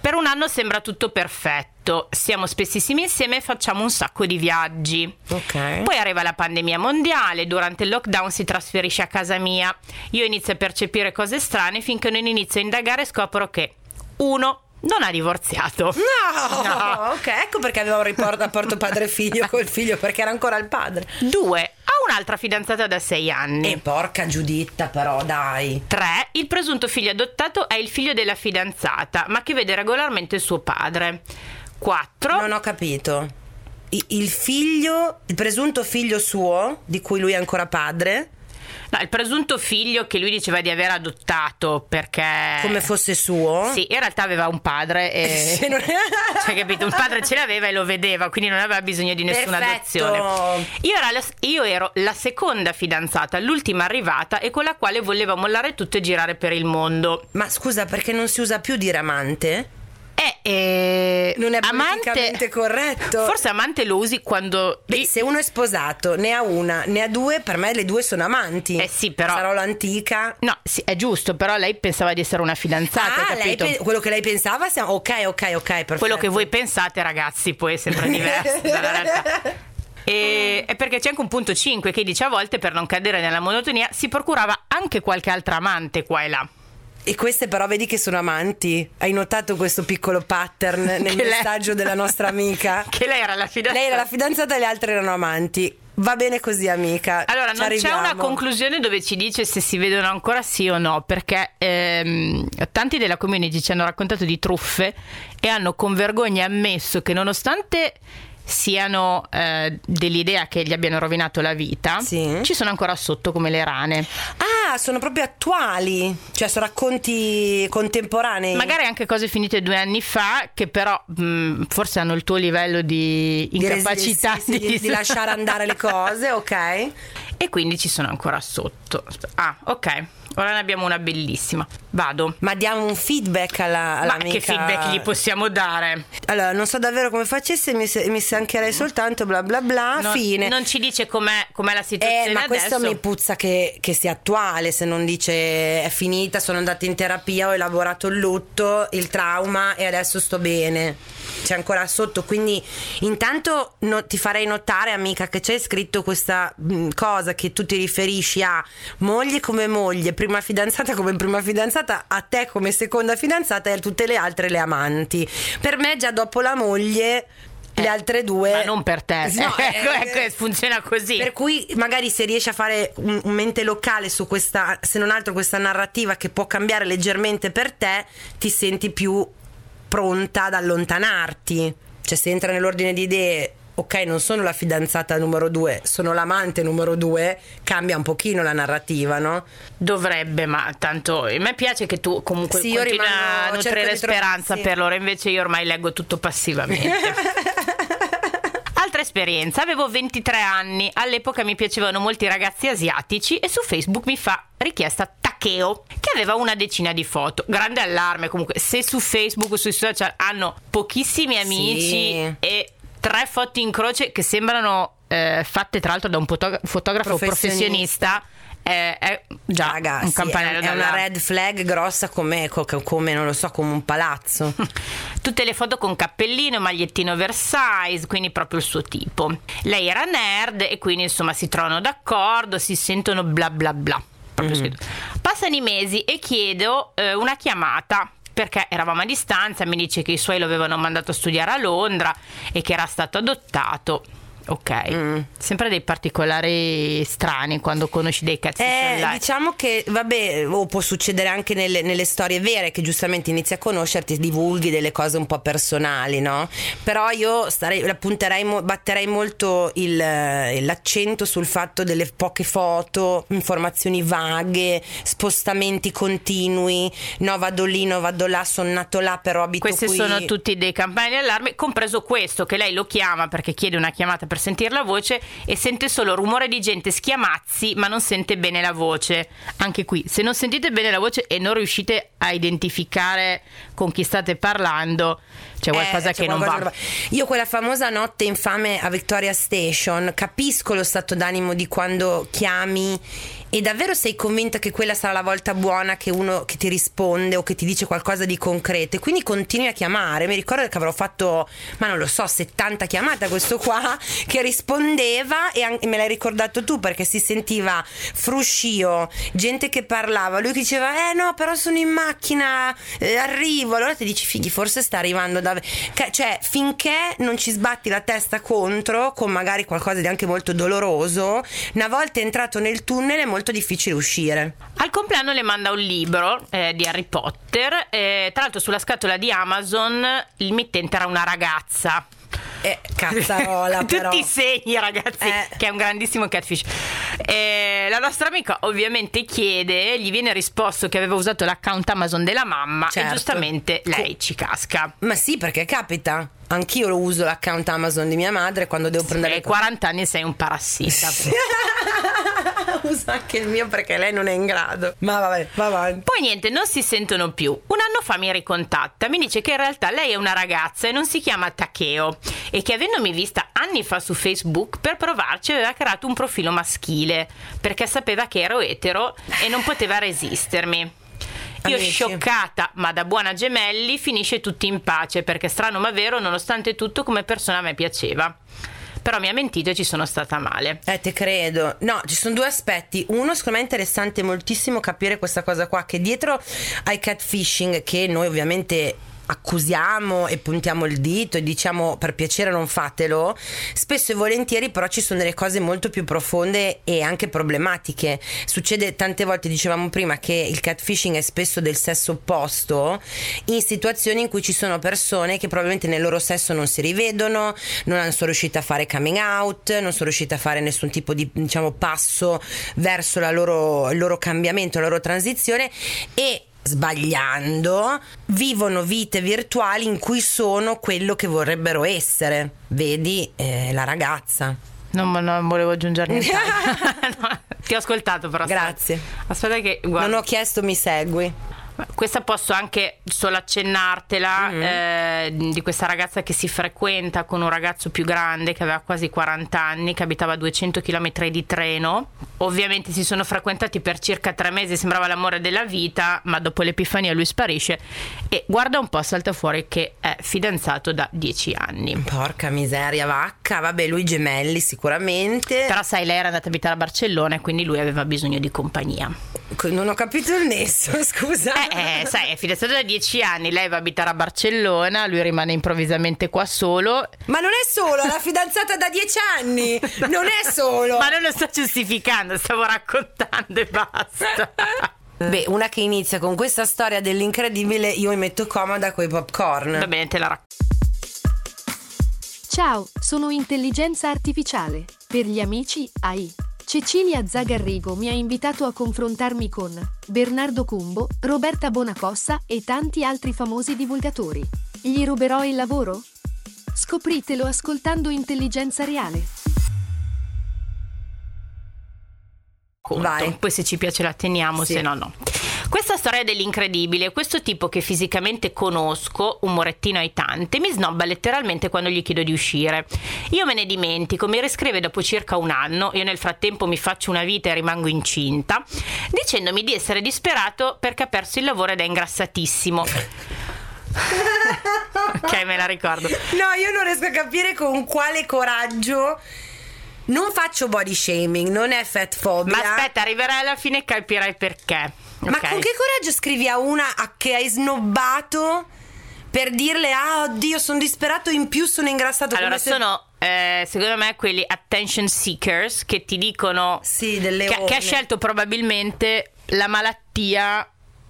Speaker 1: Per un anno sembra tutto perfetto. Siamo spessissimi insieme e facciamo un sacco di viaggi.
Speaker 2: ok
Speaker 1: Poi arriva la pandemia mondiale, durante il lockdown si trasferisce a casa mia. Io inizio a percepire cose strane finché non inizio a indagare e scopro che uno non ha divorziato.
Speaker 2: No,
Speaker 1: No.
Speaker 2: ok, ecco perché aveva un rapporto padre-figlio col figlio, perché era ancora il padre.
Speaker 1: Due, ha un'altra fidanzata da sei anni.
Speaker 2: E porca Giuditta, però, dai.
Speaker 1: 3. Il presunto figlio adottato è il figlio della fidanzata, ma che vede regolarmente suo padre. 4.
Speaker 2: Non ho capito. I- Il figlio, il presunto figlio suo, di cui lui è ancora padre,
Speaker 1: No, il presunto figlio che lui diceva di aver adottato perché.
Speaker 2: come fosse suo.
Speaker 1: Sì, in realtà aveva un padre e.
Speaker 2: Se non-
Speaker 1: Cioè, capito? Un padre ce l'aveva e lo vedeva, quindi non aveva bisogno di nessuna
Speaker 2: Perfetto.
Speaker 1: adozione. Io, era la- io ero la seconda fidanzata, l'ultima arrivata e con la quale voleva mollare tutto e girare per il mondo.
Speaker 2: Ma scusa, perché non si usa più dire amante?
Speaker 1: E, eh,
Speaker 2: Non è
Speaker 1: amante,
Speaker 2: corretto.
Speaker 1: Forse amante lo usi quando.
Speaker 2: Beh, se uno è sposato, ne ha una, ne ha due, per me le due sono amanti.
Speaker 1: Eh sì, però-
Speaker 2: Sarò l'antica.
Speaker 1: No, sì, è giusto, però lei pensava di essere una fidanzata,
Speaker 2: ah, lei quello che lei pensava, siamo... ok, ok, ok, perfetto.
Speaker 1: Quello che voi pensate, ragazzi, poi è sempre diverso dalla realtà. E, è perché c'è anche un punto 5 che dice a volte per non cadere nella monotonia si procurava anche qualche altra amante qua e là.
Speaker 2: E queste però vedi che sono amanti. Hai notato questo piccolo pattern nel
Speaker 1: Che lei-
Speaker 2: messaggio della nostra amica?
Speaker 1: Che lei era la fidanzata.
Speaker 2: Lei era la fidanzata e le altre erano amanti. Va bene così, amica.
Speaker 1: Allora,
Speaker 2: Ci
Speaker 1: non c'è
Speaker 2: arriviamo.
Speaker 1: una conclusione dove ci dice se si vedono ancora sì o no, perché ehm, tanti della community ci hanno raccontato di truffe e hanno con vergogna ammesso che nonostante siano eh, dell'idea che gli abbiano rovinato la vita,
Speaker 2: Sì.
Speaker 1: ci sono ancora sotto come le rane.
Speaker 2: Ah, sono proprio attuali. Cioè, sono racconti contemporanei.
Speaker 1: Magari anche cose finite due anni fa, che però mh, forse hanno il tuo livello di
Speaker 2: Di
Speaker 1: incapacità
Speaker 2: sì, sì, di, di lasciare andare le cose, ok?
Speaker 1: E quindi ci sono ancora sotto. Ah, ok. Ora ne abbiamo una bellissima. Vado.
Speaker 2: Ma diamo un feedback alla,
Speaker 1: Ma
Speaker 2: all'amica.
Speaker 1: che feedback gli possiamo dare?
Speaker 2: Allora, non so davvero come facesse, mi, se- mi stancherei soltanto, bla bla bla,
Speaker 1: Non,
Speaker 2: fine.
Speaker 1: non ci dice com'è, com'è la situazione
Speaker 2: Eh, ma questo
Speaker 1: adesso.
Speaker 2: mi puzza che, che sia attuale, se non dice è finita, sono andata in terapia, ho elaborato il lutto, il trauma e adesso sto bene. C'è ancora sotto, quindi intanto no- ti farei notare, amica, che c'è scritto questa mh, cosa che tu ti riferisci a moglie come moglie, prima fidanzata come prima fidanzata, a te come seconda fidanzata e a tutte le altre le amanti. Per me già dopo la moglie... Le
Speaker 1: Eh,
Speaker 2: altre due
Speaker 1: Ma non per te.
Speaker 2: No,
Speaker 1: ecco,
Speaker 2: eh,
Speaker 1: ecco, funziona così.
Speaker 2: per cui magari se riesci a fare un, un mente locale su questa, se non altro questa narrativa che può cambiare leggermente per te, ti senti più pronta ad allontanarti. Cioè se entra nell'ordine di idee, ok, non sono la fidanzata numero due, sono l'amante numero due, cambia un pochino la narrativa, no?
Speaker 1: Dovrebbe, ma tanto a me piace che tu comunque
Speaker 2: Sì,
Speaker 1: continui a nutrire
Speaker 2: tro-
Speaker 1: speranza
Speaker 2: sì.
Speaker 1: per loro, invece io ormai leggo tutto passivamente. Altra esperienza, avevo 23 anni, all'epoca mi piacevano molti ragazzi asiatici e su Facebook mi fa richiesta Takeo, che aveva una decina di foto. Grande allarme comunque, se su Facebook o sui social hanno pochissimi amici
Speaker 2: Sì.
Speaker 1: e tre foto in croce che sembrano eh, fatte tra l'altro da un fotogra- fotografo
Speaker 2: Professionista.
Speaker 1: professionista, eh, è già
Speaker 2: Raga,
Speaker 1: un
Speaker 2: sì,
Speaker 1: campanello
Speaker 2: è, è una red flag grossa come, co- come, non lo so, come un palazzo.
Speaker 1: Tutte le foto con cappellino, magliettino oversize, quindi proprio il suo tipo. Lei era nerd e quindi insomma si trovano d'accordo, si sentono bla bla bla. Scritto. Passano i mesi e chiedo eh, una chiamata perché eravamo a distanza, mi dice che i suoi lo avevano mandato a studiare a Londra e che era stato adottato. Ok,
Speaker 2: Mm.
Speaker 1: sempre dei particolari strani quando conosci dei catfish
Speaker 2: Eh, diciamo che, vabbè, o può succedere anche nelle, nelle storie vere che giustamente inizi a conoscerti, divulghi delle cose un po' personali, no? Però io starei, la punterei, mo- batterei molto il, eh, l'accento sul fatto delle poche foto, informazioni vaghe, spostamenti continui, no vado lì, no vado là, sono nato là, però abito
Speaker 1: Questi
Speaker 2: qui.
Speaker 1: sono tutti dei campanelli d'allarme, compreso questo che lei lo chiama perché chiede una chiamata per sentire la voce e sente solo rumore di gente schiamazzi, ma non sente bene la voce. Anche qui, se non sentite bene la voce e non riuscite a identificare con chi state parlando, c'è qualcosa
Speaker 2: Eh,
Speaker 1: che
Speaker 2: c'è
Speaker 1: non
Speaker 2: qualcosa
Speaker 1: va.
Speaker 2: che Io quella famosa notte infame a Victoria Station, capisco lo stato d'animo di quando chiami e davvero sei convinta che quella sarà la volta buona che uno che ti risponde o che ti dice qualcosa di concreto e quindi continui a chiamare. Mi ricordo che avrò fatto, ma non lo so, 70 chiamate a questo qua che rispondeva e, an- e me l'hai ricordato tu perché si sentiva fruscio, gente che parlava, lui che diceva "Eh no, però sono in macchina, eh, arrivo". Allora ti dici "Fighi, forse sta arrivando da cioè, finché non ci sbatti la testa contro con magari qualcosa di anche molto doloroso, una volta entrato nel tunnel è molto difficile uscire.
Speaker 1: Al compleanno le manda un libro eh, di Harry Potter, eh, tra l'altro sulla scatola di Amazon il mittente era una ragazza.
Speaker 2: Eh, cazzarola però.
Speaker 1: Tutti i segni, ragazzi,
Speaker 2: Eh.
Speaker 1: che è un grandissimo catfish. Eh, la nostra amica ovviamente chiede, gli viene risposto che aveva usato l'account Amazon della mamma
Speaker 2: Certo.
Speaker 1: e giustamente lei ci casca.
Speaker 2: Ma sì, perché capita. Anch'io lo uso l'account Amazon di mia madre quando devo prendere
Speaker 1: Ai 40 anni sei un parassita.
Speaker 2: Uso anche il mio perché lei non è in grado. Ma vabbè, va avanti.
Speaker 1: Poi niente, non si sentono più. Un anno fa mi ricontatta, mi dice che in realtà lei è una ragazza e non si chiama Takeo e che avendomi vista anni fa su Facebook per provarci aveva creato un profilo maschile perché sapeva che ero etero e non poteva resistermi. Io
Speaker 2: Amici.
Speaker 1: scioccata, ma da buona gemelli, finisce tutti in pace perché strano ma vero, nonostante tutto come persona a me piaceva. Però mi ha mentito e ci sono stata male.
Speaker 2: Eh, te credo. No, ci sono due aspetti. Uno, secondo me è interessante moltissimo capire questa cosa qua, che dietro ai catfishing, che noi ovviamente accusiamo e puntiamo il dito e diciamo per piacere non fatelo, spesso e volentieri però ci sono delle cose molto più profonde e anche problematiche. Succede tante volte, dicevamo prima, che il catfishing è spesso del sesso opposto in situazioni in cui ci sono persone che probabilmente nel loro sesso non si rivedono, non sono riuscite a fare coming out, non sono riuscite a fare nessun tipo di diciamo passo verso loro- il loro cambiamento, la loro transizione e sbagliando vivono vite virtuali in cui sono quello che vorrebbero essere vedi eh, la ragazza
Speaker 1: Non, non volevo aggiungere niente. No, ti ho ascoltato però. aspetta.
Speaker 2: Grazie.
Speaker 1: Aspetta che guarda.
Speaker 2: non ho chiesto mi segui
Speaker 1: Questa posso anche solo accennartela
Speaker 2: Mm-hmm.
Speaker 1: eh, di questa ragazza che si frequenta con un ragazzo più grande che aveva quasi 40 anni, che abitava a 200 km di treno. Ovviamente si sono frequentati per circa tre mesi, sembrava l'amore della vita, ma dopo l'epifania lui sparisce e guarda un po' salta fuori che è fidanzato da 10 anni.
Speaker 2: porca miseria vacca vabbè lui gemelli sicuramente
Speaker 1: Però sai, lei era andata a abitare a Barcellona e quindi lui aveva bisogno di compagnia.
Speaker 2: Non ho capito il nesso scusa
Speaker 1: Eh, eh, sai, è fidanzato da 10 anni, lei va a abitare a Barcellona, lui rimane improvvisamente qua solo.
Speaker 2: ma non è solo la fidanzata da dieci anni non è solo
Speaker 1: Ma non lo sto giustificando, stavo raccontando e basta.
Speaker 2: Beh, una che inizia con questa storia dell'incredibile, io mi metto comoda coi popcorn.
Speaker 1: Va bene, te la racconto.
Speaker 4: Ciao, sono intelligenza artificiale. Per gli amici, AI. Cecilia Zagarrigo mi ha invitato a confrontarmi con Bernardo Cumbo, Roberta Bonacossa e tanti altri famosi divulgatori. Gli ruberò il lavoro? Scopritelo ascoltando Intelligenza Reale.
Speaker 2: Vai.
Speaker 1: Poi se ci piace la teniamo,
Speaker 2: Sì.
Speaker 1: se no no. Questa storia dell'incredibile, questo tipo che fisicamente conosco, un morettino aitante, mi snobba letteralmente quando gli chiedo di uscire. Io me ne dimentico, mi riscrive dopo circa un anno, io nel frattempo mi faccio una vita e rimango incinta, dicendomi di essere disperato perché ha perso il lavoro ed è ingrassatissimo. ok, me la ricordo.
Speaker 2: No, io non riesco a capire con quale coraggio. Non faccio body shaming, non è fat phobia.
Speaker 1: Ma aspetta, arriverai alla fine e capirai perché.
Speaker 2: Ma
Speaker 1: ok?
Speaker 2: con che coraggio scrivi a una a- che hai snobbato per dirle ah oddio sono disperato in più sono ingrassato
Speaker 1: Allora,
Speaker 2: se-
Speaker 1: sono eh, secondo me quelli attention seekers che ti dicono
Speaker 2: Sì, delle
Speaker 1: che, che ha scelto probabilmente la malattia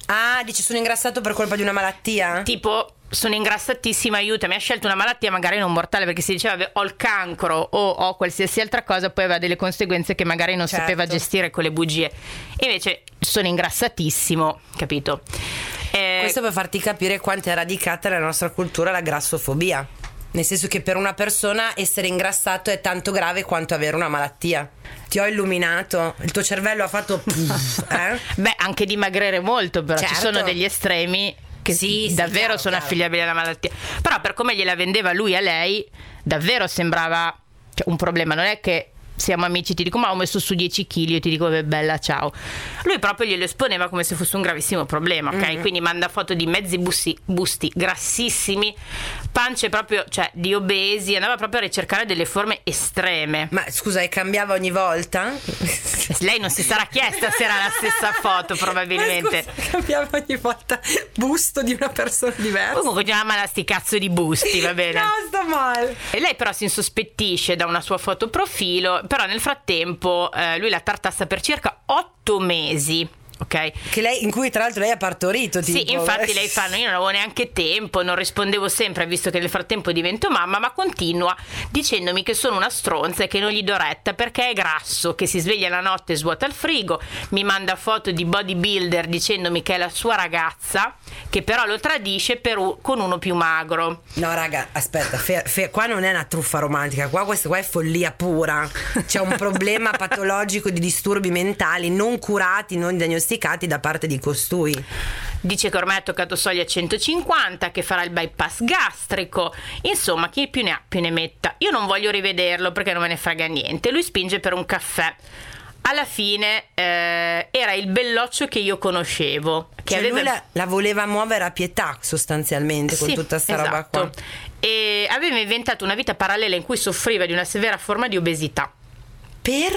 Speaker 2: Ah, dici sono ingrassato per colpa di una malattia?
Speaker 1: tipo sono ingrassatissima, aiutami, ha scelto una malattia magari non mortale perché si diceva "Beh, ho il cancro o ho qualsiasi altra cosa, poi aveva delle conseguenze che magari non
Speaker 2: Certo.
Speaker 1: sapeva gestire con le bugie. Invece sono ingrassatissimo, capito? Eh,
Speaker 2: Questo per farti capire quanto è radicata nella nostra cultura la grassofobia. Nel senso che per una persona essere ingrassato è tanto grave quanto avere una malattia. Ti ho illuminato, il tuo cervello ha fatto puff, eh?
Speaker 1: Beh, anche dimagrire molto, però ci
Speaker 2: Certo.
Speaker 1: sono degli estremi che
Speaker 2: Sì, sì,
Speaker 1: davvero
Speaker 2: chiaro,
Speaker 1: sono
Speaker 2: chiaro.
Speaker 1: affiliabili alla malattia. Però per come gliela vendeva lui a lei, davvero sembrava cioè, un problema. Non è che siamo amici, ti dico ma ho messo su 10 kg, io ti dico "Beh, bella ciao. Lui proprio glielo esponeva come se fosse un gravissimo problema, ok?
Speaker 2: Mm-hmm.
Speaker 1: Quindi manda foto di mezzi busti, busti grassissimi, pance proprio, cioè di obesi, andava proprio a ricercare delle forme estreme.
Speaker 2: Ma scusa, e cambiava ogni volta?
Speaker 1: Lei non si sarà chiesta se era la stessa foto probabilmente.
Speaker 2: Scusa, cambiava ogni volta busto di una persona diversa.
Speaker 1: Comunque continuiamo a sti cazzo di busti, va bene?
Speaker 2: No, sto male.
Speaker 1: E lei però si insospettisce da una sua foto profilo, però nel frattempo eh, lui la tartassa per circa otto mesi, ok?
Speaker 2: Che lei, in cui tra l'altro lei ha partorito.
Speaker 1: Sì,
Speaker 2: tipo.
Speaker 1: infatti lei fa, "No, io non avevo neanche tempo, non rispondevo sempre, visto che nel frattempo divento mamma, ma continua dicendomi che sono una stronza e che non gli do retta perché è grasso, che si sveglia la notte e svuota il frigo, mi manda foto di bodybuilder dicendomi che è la sua ragazza, che però lo tradisce per u- con uno più magro.
Speaker 2: No, raga, aspetta, fe- fe- qua non è una truffa romantica, qua questa qua è follia pura. C'è un problema patologico di disturbi mentali non curati, non diagnosticati da parte di costui.
Speaker 1: Dice che ormai ha toccato soglia 150, che farà il bypass gastrico. Insomma, chi più ne ha più ne metta. Io non voglio rivederlo perché non me ne frega niente. Lui spinge per un caffè. Alla fine eh, era il belloccio che io conoscevo. Che
Speaker 2: Cioè,
Speaker 1: aveva...
Speaker 2: la, la voleva muovere a pietà sostanzialmente con
Speaker 1: Sì,
Speaker 2: tutta sta roba
Speaker 1: esatto.
Speaker 2: qua.
Speaker 1: E aveva inventato una vita parallela in cui soffriva di una severa forma di obesità.
Speaker 2: Per?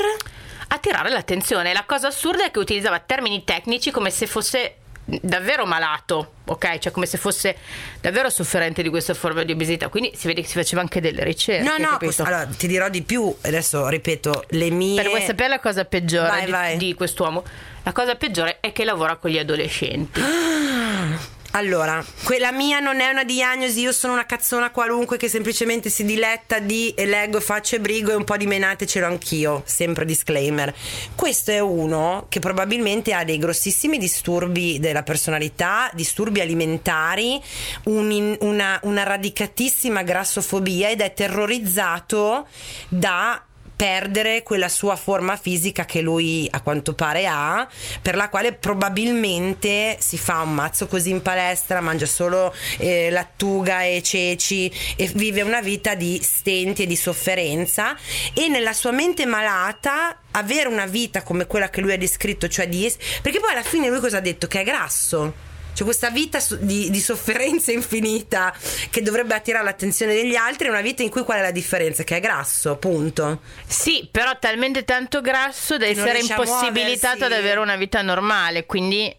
Speaker 1: Attirare l'attenzione. La cosa assurda è che utilizzava termini tecnici come se fosse davvero malato, ok? Cioè come se fosse davvero sofferente di questa forma di obesità. Quindi si vede che si faceva anche delle ricerche.
Speaker 2: No, no, questo- allora ti dirò di più, adesso ripeto, le mie...
Speaker 1: Per vuoi sapere la cosa peggiore
Speaker 2: Vai,
Speaker 1: di,
Speaker 2: vai.
Speaker 1: di quest'uomo? La cosa peggiore è che lavora con gli adolescenti.
Speaker 2: Allora, quella mia non è una diagnosi, io sono una cazzona qualunque che semplicemente si diletta di leggo, faccio e brigo e un po' di menate ce l'ho anch'io, sempre disclaimer. Questo è uno che probabilmente ha dei grossissimi disturbi della personalità, disturbi alimentari, un una, una radicatissima grassofobia ed è terrorizzato da perdere quella sua forma fisica che lui a quanto pare ha, per la quale probabilmente si fa un mazzo così in palestra, mangia solo eh, lattuga e ceci e vive una vita di stenti e di sofferenza e nella sua mente malata avere una vita come quella che lui ha descritto, cioè di es- perché poi alla fine lui cosa ha detto? Che è grasso. Cioè questa vita di, di sofferenza infinita che dovrebbe attirare l'attenzione degli altri è una vita in cui qual è la differenza? Che è grasso, punto.
Speaker 1: Sì, però talmente tanto grasso da essere impossibilitato ad avere una vita normale. Quindi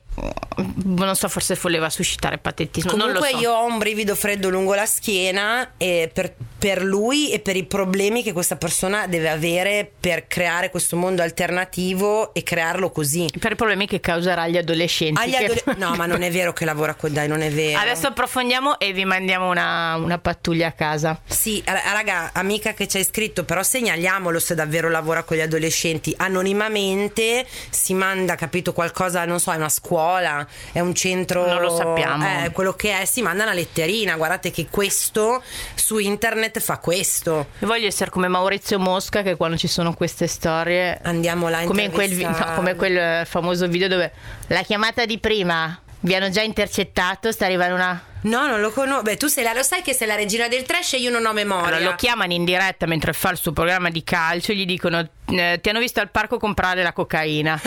Speaker 1: non so, forse voleva suscitare patetismo.
Speaker 2: Comunque
Speaker 1: so.
Speaker 2: io ho un brivido freddo lungo la schiena e per, per lui e per i problemi che questa persona deve avere per creare questo mondo alternativo e crearlo così.
Speaker 1: Per i problemi che causerà agli adolescenti.
Speaker 2: Agli
Speaker 1: che-
Speaker 2: adole- no, ma non è vero che lavora con dai, non è vero.
Speaker 1: Adesso approfondiamo e vi mandiamo una, una pattuglia a casa.
Speaker 2: Sì, ra- raga, amica che ci hai scritto, però segnaliamolo se davvero lavora con gli adolescenti. Anonimamente si manda, capito, qualcosa, non so, è una scuola, è un centro.
Speaker 1: Non lo sappiamo.
Speaker 2: Eh, quello che è, si manda una letterina. Guardate che questo su internet fa questo.
Speaker 1: Io voglio essere come Maurizio Mosca che quando ci sono queste storie
Speaker 2: Andiamo là a
Speaker 1: come in quel, no, come quel famoso video dove la chiamata di prima vi hanno già intercettato, sta arrivando una
Speaker 2: No, non lo conosco. Beh, tu sei la, lo sai che sei la regina del trash e io non ho memoria.
Speaker 1: Allora, lo chiamano in diretta mentre fa il suo programma di calcio e gli dicono eh, ti hanno visto al parco comprare la cocaina.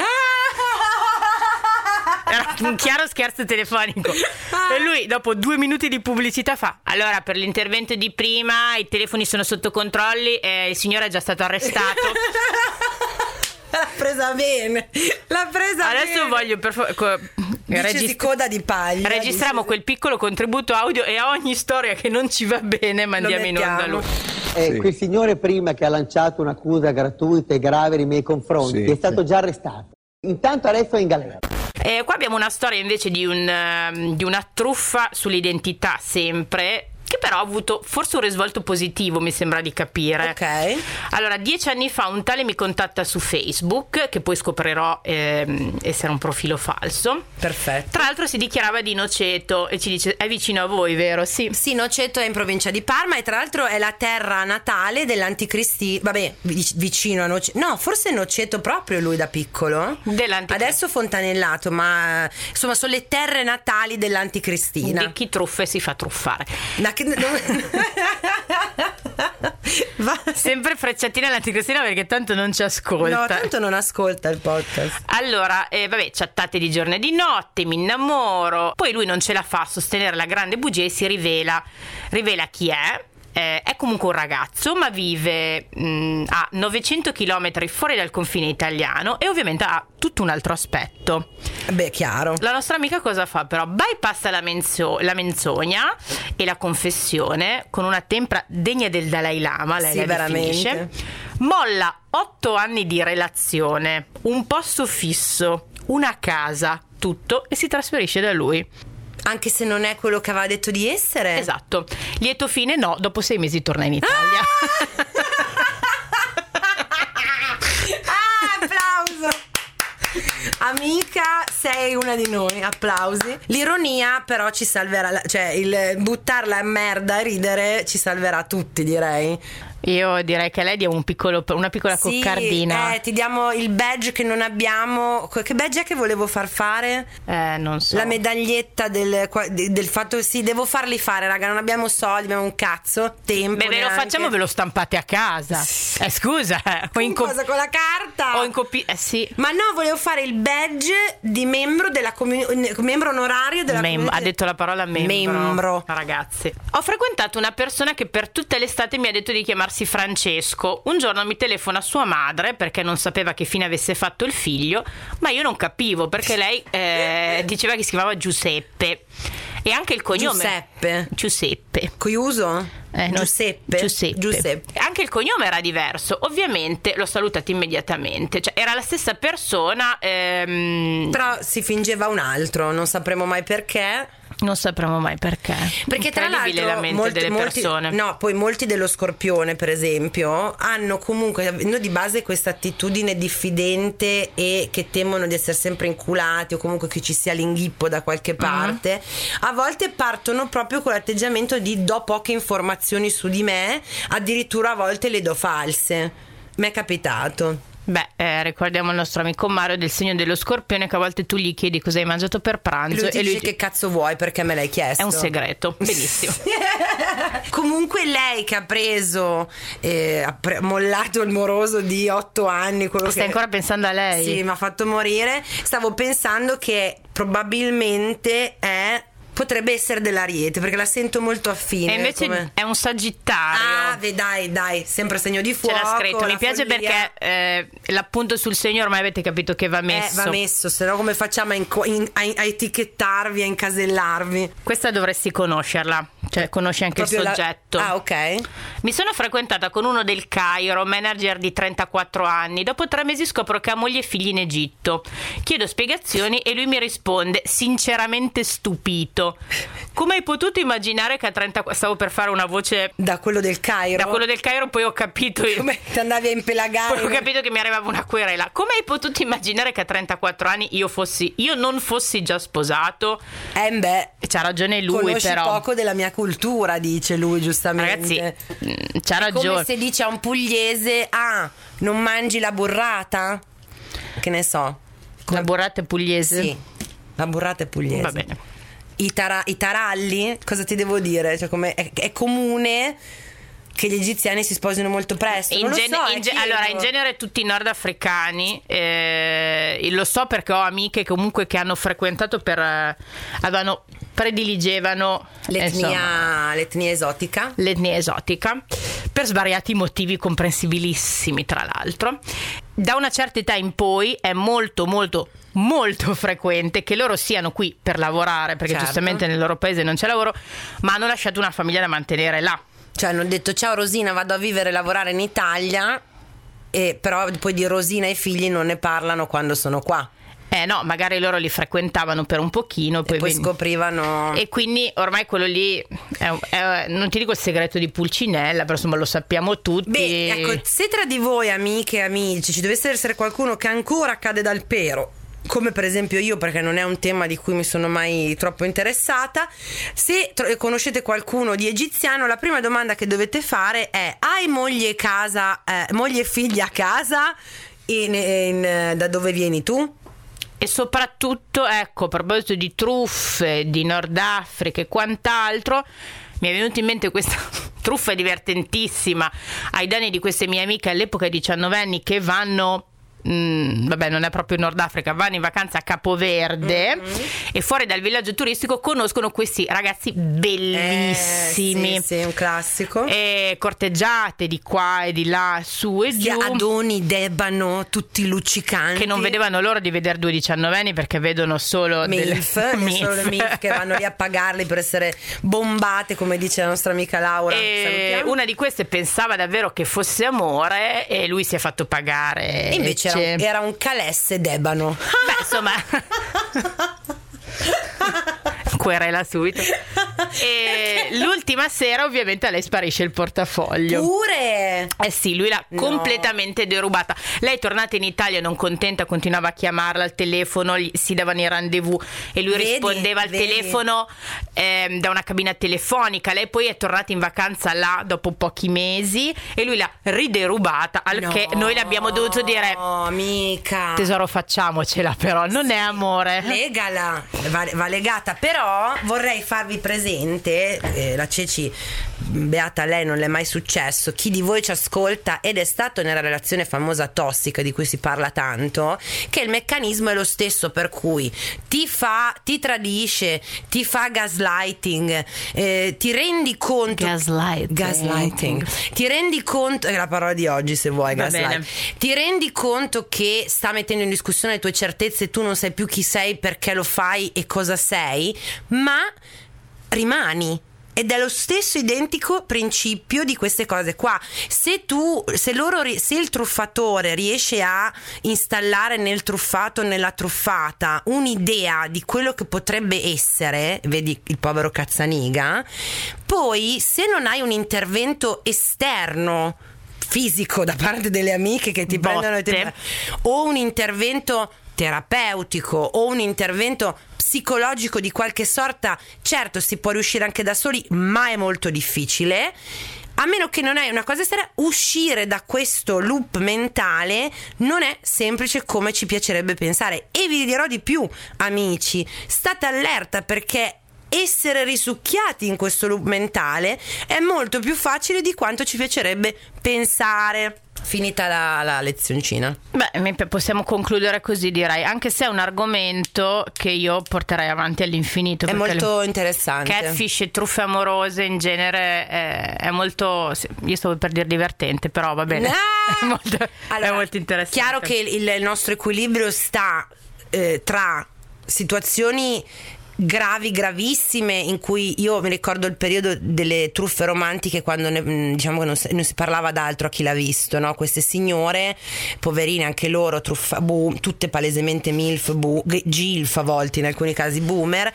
Speaker 1: Era un chiaro scherzo telefonico. E lui, dopo due minuti di pubblicità, fa: Allora, per l'intervento di prima, i telefoni sono sotto controlli e il signore è già stato arrestato.
Speaker 2: L'ha presa bene. L'ha presa
Speaker 1: Adesso
Speaker 2: bene.
Speaker 1: voglio per favore. co- registri-
Speaker 2: coda di paglia.
Speaker 1: registriamo
Speaker 2: dice-
Speaker 1: quel piccolo contributo audio e a ogni storia che non ci va bene mandiamo in onda lui.
Speaker 5: Eh,
Speaker 6: Sì.
Speaker 5: Quel signore prima che ha lanciato un'accusa gratuita e grave nei miei confronti
Speaker 6: Sì,
Speaker 5: è stato
Speaker 6: sì.
Speaker 5: già arrestato. Intanto adesso è in galera.
Speaker 1: Eh, qua abbiamo una storia invece di, un, ehm, di una truffa sull'identità sempre però ha avuto forse un risvolto positivo mi sembra di capire
Speaker 2: Ok.
Speaker 1: allora dieci anni fa un tale mi contatta su Facebook che poi scoprirò ehm, essere un profilo falso
Speaker 2: Perfetto.
Speaker 1: tra l'altro si dichiarava di Noceto e ci dice è vicino a voi vero? sì
Speaker 2: Sì, Noceto è in provincia di Parma e tra l'altro è la terra natale dell'anticristi. Vabbè, vic- vicino a Noceto. No, forse Noceto proprio lui da piccolo.
Speaker 1: Dell'anticristo.
Speaker 2: Adesso fontanellato, ma eh, insomma sono le terre natali dell'anticristina.
Speaker 1: di chi truffa e si fa truffare
Speaker 2: che- Va-
Speaker 1: sempre frecciatina all'anticristina perché tanto non ci ascolta
Speaker 2: No, tanto non ascolta il podcast.
Speaker 1: Allora, eh, vabbè, chattate di giorno e di notte, mi innamoro. Poi lui non ce la fa a sostenere la grande bugia e si rivela. Rivela chi è. Eh, è comunque un ragazzo, ma vive mh, a 900 km fuori dal confine italiano e ovviamente ha tutto un altro aspetto.
Speaker 2: Beh, chiaro.
Speaker 1: La nostra amica cosa fa però? Bypassa la, menzo- la menzogna e la confessione con una tempra degna del Dalai Lama, lei
Speaker 2: Sì,
Speaker 1: la
Speaker 2: veramente.
Speaker 1: Molla otto anni di relazione, un posto fisso, una casa, tutto e si trasferisce da lui.
Speaker 2: Anche se non è quello che aveva detto di essere.
Speaker 1: Esatto. Lieto fine no, dopo sei mesi torna in Italia.
Speaker 2: Ah, applauso! Amica, sei una di noi, applausi. L'ironia però ci salverà, cioè il buttarla a merda a ridere ci salverà tutti, direi.
Speaker 1: Io direi che a lei diamo un piccolo- una piccola
Speaker 2: Sì,
Speaker 1: coccardina.
Speaker 2: eh, ti diamo il badge che non abbiamo. Che badge è che volevo far fare?
Speaker 1: Eh, non so.
Speaker 2: La medaglietta del, del fatto sì, devo farli fare, raga, non abbiamo soldi, abbiamo un cazzo, tempo.
Speaker 1: Beh, ve lo facciamo, ve lo stampate a casa. Eh, scusa, eh, o
Speaker 2: Con
Speaker 1: in co-
Speaker 2: cosa? Con la carta?
Speaker 1: o in copi- eh, sì.
Speaker 2: Ma no, volevo fare il badge di membro della comuni- membro onorario della
Speaker 1: Mem-
Speaker 2: community-
Speaker 1: ha detto la parola membro.
Speaker 2: Membro.
Speaker 1: Ragazzi, ho frequentato una persona che per tutte l'estate mi ha detto di chiamarsi Francesco. Un giorno mi telefona sua madre perché non sapeva che fine avesse fatto il figlio, ma io non capivo perché lei eh, diceva che si chiamava Giuseppe. E anche il cognome.
Speaker 2: Giuseppe.
Speaker 1: Giuseppe.
Speaker 2: Coiuso?
Speaker 1: Eh,
Speaker 2: Giuseppe.
Speaker 1: Giuseppe.
Speaker 2: Giuseppe.
Speaker 1: Anche il cognome era diverso. Ovviamente l'ho salutato immediatamente. Cioè, era la stessa persona. ehm,
Speaker 2: Però si fingeva un altro, non sapremo mai perché.
Speaker 1: non sapremo mai perché.
Speaker 2: Perché tra l'altro
Speaker 1: la mente
Speaker 2: molti,
Speaker 1: delle
Speaker 2: molti-
Speaker 1: persone.
Speaker 2: no, poi molti dello scorpione, per esempio, hanno comunque avendo di base questa attitudine diffidente e che temono di essere sempre inculati o comunque che ci sia l'inghippo da qualche
Speaker 1: Mhm.
Speaker 2: parte. A volte partono proprio con l'atteggiamento di do poche informazioni su di me, addirittura a volte le do false. Mi è capitato.
Speaker 1: Beh, eh, ricordiamo il nostro amico Mario del segno dello scorpione che a volte tu gli chiedi cosa hai mangiato per pranzo
Speaker 2: Lui
Speaker 1: e lui
Speaker 2: dice che cazzo vuoi perché me l'hai chiesto.
Speaker 1: è un segreto. Benissimo.
Speaker 2: Comunque lei che ha preso, eh, ha pre- mollato il moroso di otto anni, quello
Speaker 1: Stai
Speaker 2: che...
Speaker 1: ancora pensando a lei?
Speaker 2: Sì, mi ha fatto morire. Stavo pensando che probabilmente è potrebbe essere dell'ariete perché la sento molto affine.
Speaker 1: E invece
Speaker 2: come-
Speaker 1: è un sagittario.
Speaker 2: Ah, ve- dai, dai, sempre segno di
Speaker 1: Ce
Speaker 2: fuoco.
Speaker 1: l'ha scritto, mi piace
Speaker 2: follia.
Speaker 1: perché eh, l'appunto sul segno ormai avete capito che va
Speaker 2: Eh,
Speaker 1: messo.
Speaker 2: va messo, se no come facciamo a, inco- in- a- a etichettarvi, a incasellarvi?
Speaker 1: Questa dovresti conoscerla, cioè conosci anche
Speaker 2: Proprio
Speaker 1: il
Speaker 2: la-
Speaker 1: soggetto.
Speaker 2: Ah, ok.
Speaker 1: Mi sono frequentata con uno del Cairo, manager di 34 anni. Dopo tre mesi scopro che ha moglie e figli in Egitto. Chiedo spiegazioni e lui mi risponde, sinceramente stupito. Come hai potuto immaginare che a 34... Stavo per fare una voce
Speaker 2: Da quello del Cairo.
Speaker 1: da quello del Cairo, poi ho capito...
Speaker 2: Come ti andavi a impelagare?
Speaker 1: Poi ho capito che mi arrivava una querela. Come hai potuto immaginare che a 34 anni io fossi... Io non fossi già sposato?
Speaker 2: Eh beh,
Speaker 1: C'ha ragione lui,
Speaker 2: conosci
Speaker 1: però.
Speaker 2: poco della mia cultura, dice lui giustamente.
Speaker 1: Ragazzi, mm, c'ha
Speaker 2: È come
Speaker 1: ragione.
Speaker 2: se dice a un pugliese, ah, non mangi la burrata? Che ne so.
Speaker 1: La burrata è pugliese?
Speaker 2: Sì, la burrata è pugliese.
Speaker 1: Va bene.
Speaker 2: I, tara- i taralli, cosa ti devo dire? Cioè, come è, è comune che gli egiziani si sposino molto presto.
Speaker 1: In gen-
Speaker 2: so,
Speaker 1: in ge- allora, in genere tutti i nordafricani, eh, lo so perché ho amiche comunque che hanno frequentato per... eh, avevano, prediligevano
Speaker 2: l'etnia,
Speaker 1: insomma,
Speaker 2: l'etnia esotica.
Speaker 1: l'etnia esotica per svariati motivi comprensibilissimi tra l'altro da una certa età in poi è molto molto molto frequente che loro siano qui per lavorare perché
Speaker 2: Certo.
Speaker 1: giustamente nel loro paese non c'è lavoro ma hanno lasciato una famiglia da mantenere là
Speaker 2: Cioè hanno detto ciao Rosina, vado a vivere e lavorare in Italia, e però poi di Rosina e i figli non ne parlano quando sono qua.
Speaker 1: Eh no magari loro li frequentavano per un pochino poi,
Speaker 2: e poi
Speaker 1: ven-
Speaker 2: scoprivano...
Speaker 1: e quindi ormai quello lì è, è- non ti dico il segreto di Pulcinella però insomma lo sappiamo tutti
Speaker 2: Beh, ecco, se tra di voi, amiche e amici, ci dovesse essere qualcuno che ancora cade dal pero, come per esempio io, perché non è un tema di cui mi sono mai troppo interessata, se tro- conoscete qualcuno di egiziano, la prima domanda che dovete fare è: hai moglie e casa, eh, moglie e figli a casa? In- in- da dove vieni tu?
Speaker 1: E soprattutto, ecco, a proposito di truffe, di Nord Africa e quant'altro, mi è venuta in mente questa truffa divertentissima ai danni di queste mie amiche all'epoca 19 anni che vanno. Mm, vabbè, non è proprio in Nord Africa, vanno in vacanza a Capoverde
Speaker 2: Mm-hmm.
Speaker 1: e fuori dal villaggio turistico conoscono questi ragazzi bellissimi.
Speaker 2: Eh, sì, sì, un classico.
Speaker 1: E corteggiate di qua e di là, su e
Speaker 2: Gli
Speaker 1: giù.
Speaker 2: adoni debano, tutti luccicanti.
Speaker 1: Che non vedevano l'ora di vedere due diciannovenni perché vedono solo delle-
Speaker 2: MILF, solo le MILF che vanno lì a pagarli per essere bombate, come dice la nostra amica Laura.
Speaker 1: E una di queste pensava davvero che fosse amore e lui si è fatto pagare.
Speaker 2: E invece era, un- era un calesse d'ebano.
Speaker 1: Beh, insomma, querela subito. E l'ultima sera, ovviamente, a lei sparisce il portafoglio.
Speaker 2: Pure!
Speaker 1: Eh sì, lui l'ha
Speaker 2: No.
Speaker 1: completamente derubata. Lei è tornata in Italia non contenta, continuava a chiamarla al telefono, gli- si davano i rendezvous e lui
Speaker 2: Vedi,
Speaker 1: rispondeva al
Speaker 2: vedi.
Speaker 1: telefono ehm, da una cabina telefonica. Lei poi è tornata in vacanza là dopo pochi mesi e lui l'ha riderubata, al che
Speaker 2: No,
Speaker 1: noi le abbiamo dovuto dire
Speaker 2: amica.
Speaker 1: tesoro facciamocela però, non è amore.
Speaker 2: Legala, va, va legata, però vorrei farvi presente, eh, la Ceci, beata lei, non le è mai successo, chi di voi ci ascolta ed è stato nella relazione famosa tossica di cui si parla tanto, che il meccanismo è lo stesso per cui ti fa, ti tradisce, ti fa gaslighting, eh, ti rendi conto...
Speaker 1: Gaslighting.
Speaker 2: Gaslighting. Ti rendi conto, è la parola di oggi se vuoi,
Speaker 1: Va
Speaker 2: gaslight.
Speaker 1: bene.
Speaker 2: Ti rendi conto che sta mettendo in discussione le tue certezze e tu non sai più chi sei, perché lo fai e cosa sei, ma rimani. Ed è lo stesso identico principio di queste cose qua. Se tu, se loro, se il truffatore riesce a installare nel truffato, nella truffata, un'idea di quello che potrebbe essere, vedi il povero Cazzaniga, poi se non hai un intervento esterno fisico da parte delle amiche che ti
Speaker 1: Botte.
Speaker 2: prendono e ti- o un intervento terapeutico o un intervento psicologico di qualche sorta, certo si può riuscire anche da soli, ma è molto difficile. A meno che non hai una cosa esterna, uscire da questo loop mentale non è semplice come ci piacerebbe pensare. E vi dirò di più, amici, state allerta perché essere risucchiati in questo loop mentale è molto più facile di quanto ci piacerebbe pensare. Finita la, la lezioncina.
Speaker 1: Beh, possiamo concludere così direi, anche se è un argomento che io porterei avanti all'infinito.
Speaker 2: È molto interessante.
Speaker 1: Catfish e truffe amorose in genere è, è molto. Io stavo per dire divertente, però va bene.
Speaker 2: Ah!
Speaker 1: È, molto, è
Speaker 2: Allora,
Speaker 1: molto interessante.
Speaker 2: Chiaro che il, il nostro equilibrio sta eh, tra situazioni gravi, gravissime, in cui io mi ricordo il periodo delle truffe romantiche quando ne- mh, diciamo che non si, non si parlava d'altro a chi l'ha visto, no? Queste signore, poverine anche loro, truffa, boom, tutte palesemente MILF, g- GILF a volte, in alcuni casi boomer,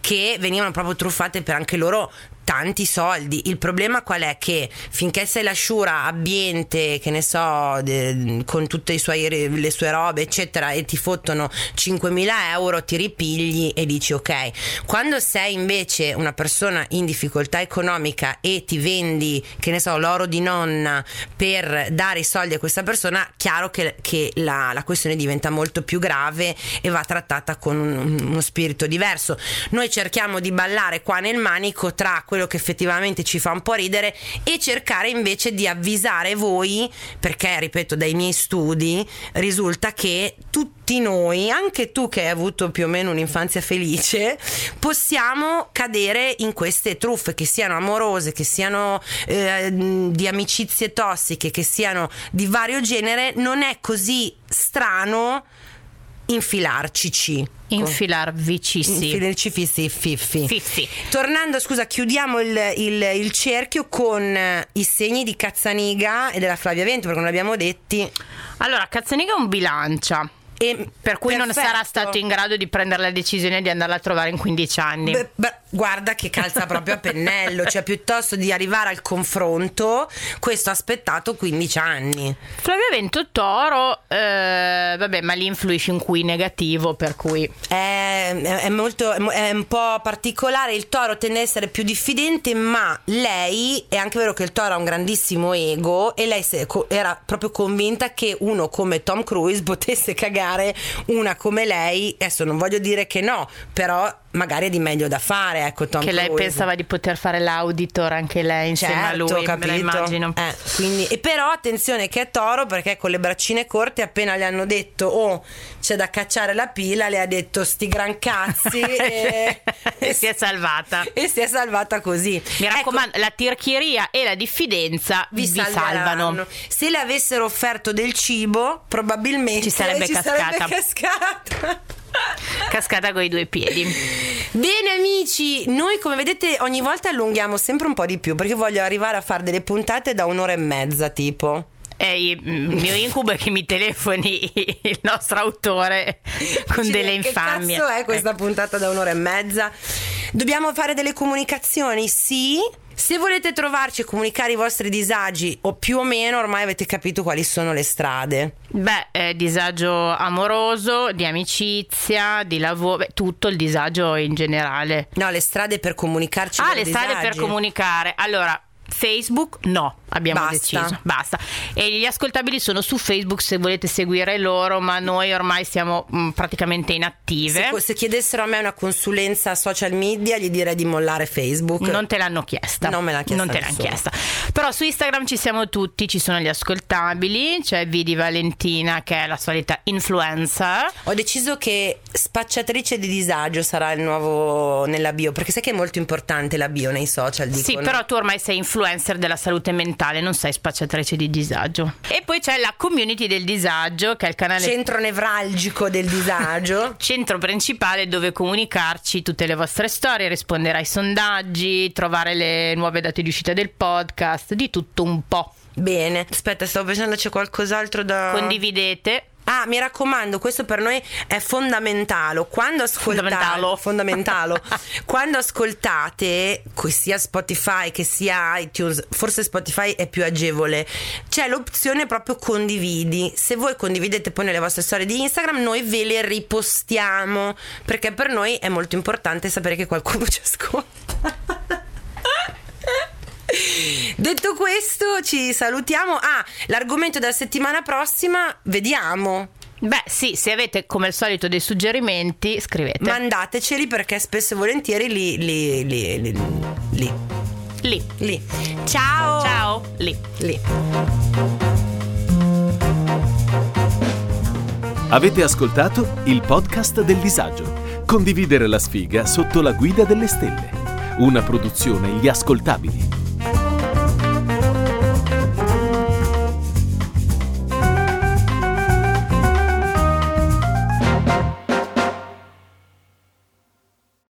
Speaker 2: che venivano proprio truffate per anche loro tanti soldi. Il problema qual è? Che finché sei la sciura abbiente, che ne so, de- con tutte suoi- le sue robe, eccetera, e ti fottono 5.000 euro, ti ripigli e dici ok. Quando sei invece una persona in difficoltà economica e ti vendi, che ne so, l'oro di nonna per dare i soldi a questa persona, chiaro che, che la, la questione diventa molto più grave e va trattata con un- uno spirito diverso. Noi cerchiamo di ballare qua nel manico tra quello quello che effettivamente ci fa un po' ridere e cercare invece di avvisare voi, perché ripeto, dai miei studi risulta che tutti noi, anche tu che hai avuto più o meno un'infanzia felice, possiamo cadere in queste truffe, che siano amorose, che siano eh, di amicizie tossiche, che siano di vario genere, non è così strano infilarcici.
Speaker 1: Infilarvici, sì.
Speaker 2: Infilarci fissi fiffi.
Speaker 1: Fiffi.
Speaker 2: Tornando, scusa, chiudiamo il, il- il cerchio con eh, i segni di Cazzaniga e della Flavia Vento, perché non l'abbiamo detti.
Speaker 1: Allora, Cazzaniga è un bilancia.
Speaker 2: E
Speaker 1: Per cui non
Speaker 2: perfetto.
Speaker 1: sarà stato in grado di prendere la decisione di andarla a trovare in 15 anni.
Speaker 2: Beh, beh, guarda che calza proprio a pennello, cioè piuttosto di arrivare al confronto, questo ha aspettato 15 anni.
Speaker 1: Flavio Vento Toro, eh, vabbè, ma lì influisce in cui negativo, per cui
Speaker 2: È, è- molto, è un po' particolare. Il toro tende ad essere più diffidente, ma lei è anche vero che il toro ha un grandissimo ego e lei era proprio convinta che uno come Tom Cruise potesse cagare una come lei. Adesso non voglio dire che no, però magari è di meglio da fare. Ecco, Tom
Speaker 1: che lei
Speaker 2: Cruise.
Speaker 1: pensava di poter fare l'auditor anche lei insieme a
Speaker 2: Certo,
Speaker 1: lui,
Speaker 2: capito.
Speaker 1: immagino.
Speaker 2: Eh, quindi- e però attenzione che è toro perché con le braccine corte appena le hanno detto oh c'è da cacciare la pila le ha detto sti gran cazzi e,
Speaker 1: E si è salvata.
Speaker 2: e si è salvata così
Speaker 1: Mi
Speaker 2: Ecco,
Speaker 1: raccomando, la tirchieria e la diffidenza vi,
Speaker 2: vi,
Speaker 1: salvano.
Speaker 2: se le avessero offerto del cibo probabilmente
Speaker 1: Ci sarebbe cascata.
Speaker 2: cascata.
Speaker 1: Cascata con i due piedi.
Speaker 2: Bene amici, noi come vedete ogni volta allunghiamo sempre un po' di più perché voglio arrivare a fare delle puntate da un'ora e mezza tipo.
Speaker 1: E il mio incubo è che mi telefoni il nostro autore con delle
Speaker 2: che
Speaker 1: infamie.
Speaker 2: cazzo è questa
Speaker 1: Ecco.
Speaker 2: puntata da un'ora e mezza? Dobbiamo fare delle comunicazioni? Sì. Se volete trovarci e comunicare i vostri disagi, o più o meno ormai avete capito quali sono le strade.
Speaker 1: Beh, eh, disagio amoroso, di amicizia, di lavoro, beh, tutto il disagio in generale.
Speaker 2: No, le strade per comunicarci.
Speaker 1: Ah, le
Speaker 2: veri
Speaker 1: strade
Speaker 2: disagi.
Speaker 1: per comunicare. Allora, Facebook no, abbiamo
Speaker 2: Basta.
Speaker 1: deciso, basta. E gli ascoltabili sono su Facebook se volete seguire loro, ma noi ormai siamo mm, praticamente inattive.
Speaker 2: Se, se chiedessero a me una consulenza social media, gli direi di mollare Facebook.
Speaker 1: Non te l'hanno chiesta.
Speaker 2: Non me l'ha chiesta
Speaker 1: Non te l'hanno chiesta. Però su Instagram ci siamo tutti, ci sono gli ascoltabili, c'è Vidi Valentina che è la solita influencer.
Speaker 2: Ho deciso che spacciatrice di disagio sarà il nuovo nella bio, perché sai che è molto importante la bio nei social.
Speaker 1: Sì,
Speaker 2: dicono.
Speaker 1: però tu ormai sei influencer della salute mentale, non sei spacciatrice di disagio. E poi c'è la community del disagio, che è il canale
Speaker 2: Centro nevralgico del disagio.
Speaker 1: centro principale dove comunicarci tutte le vostre storie, rispondere ai sondaggi, trovare le nuove date di uscita del podcast, di tutto un po'.
Speaker 2: Bene, aspetta, stavo pensando c'è qualcos'altro da.
Speaker 1: Condividete.
Speaker 2: Ah, mi raccomando, questo per noi è fondamentale. Quando ascoltate,
Speaker 1: Fondamentalo.
Speaker 2: fondamentalo. quando ascoltate, sia Spotify che sia iTunes, forse Spotify è più agevole. C'è l'opzione proprio condividi. Se voi condividete poi nelle vostre storie di Instagram, noi ve le ripostiamo. Perché per noi è molto importante sapere che qualcuno ci ascolta. Detto questo, ci salutiamo. Ah, l'argomento della settimana prossima, vediamo.
Speaker 1: Beh, sì, se avete come al solito dei suggerimenti, scrivete.
Speaker 2: Mandateceli perché spesso e volentieri li. li. li. li. li.
Speaker 1: lì.
Speaker 2: li. Ciao!
Speaker 1: Ciao, lì.
Speaker 2: Lì.
Speaker 3: Avete ascoltato il podcast del disagio. Condividere la sfiga sotto la guida delle stelle. Una produzione Gli Ascoltabili.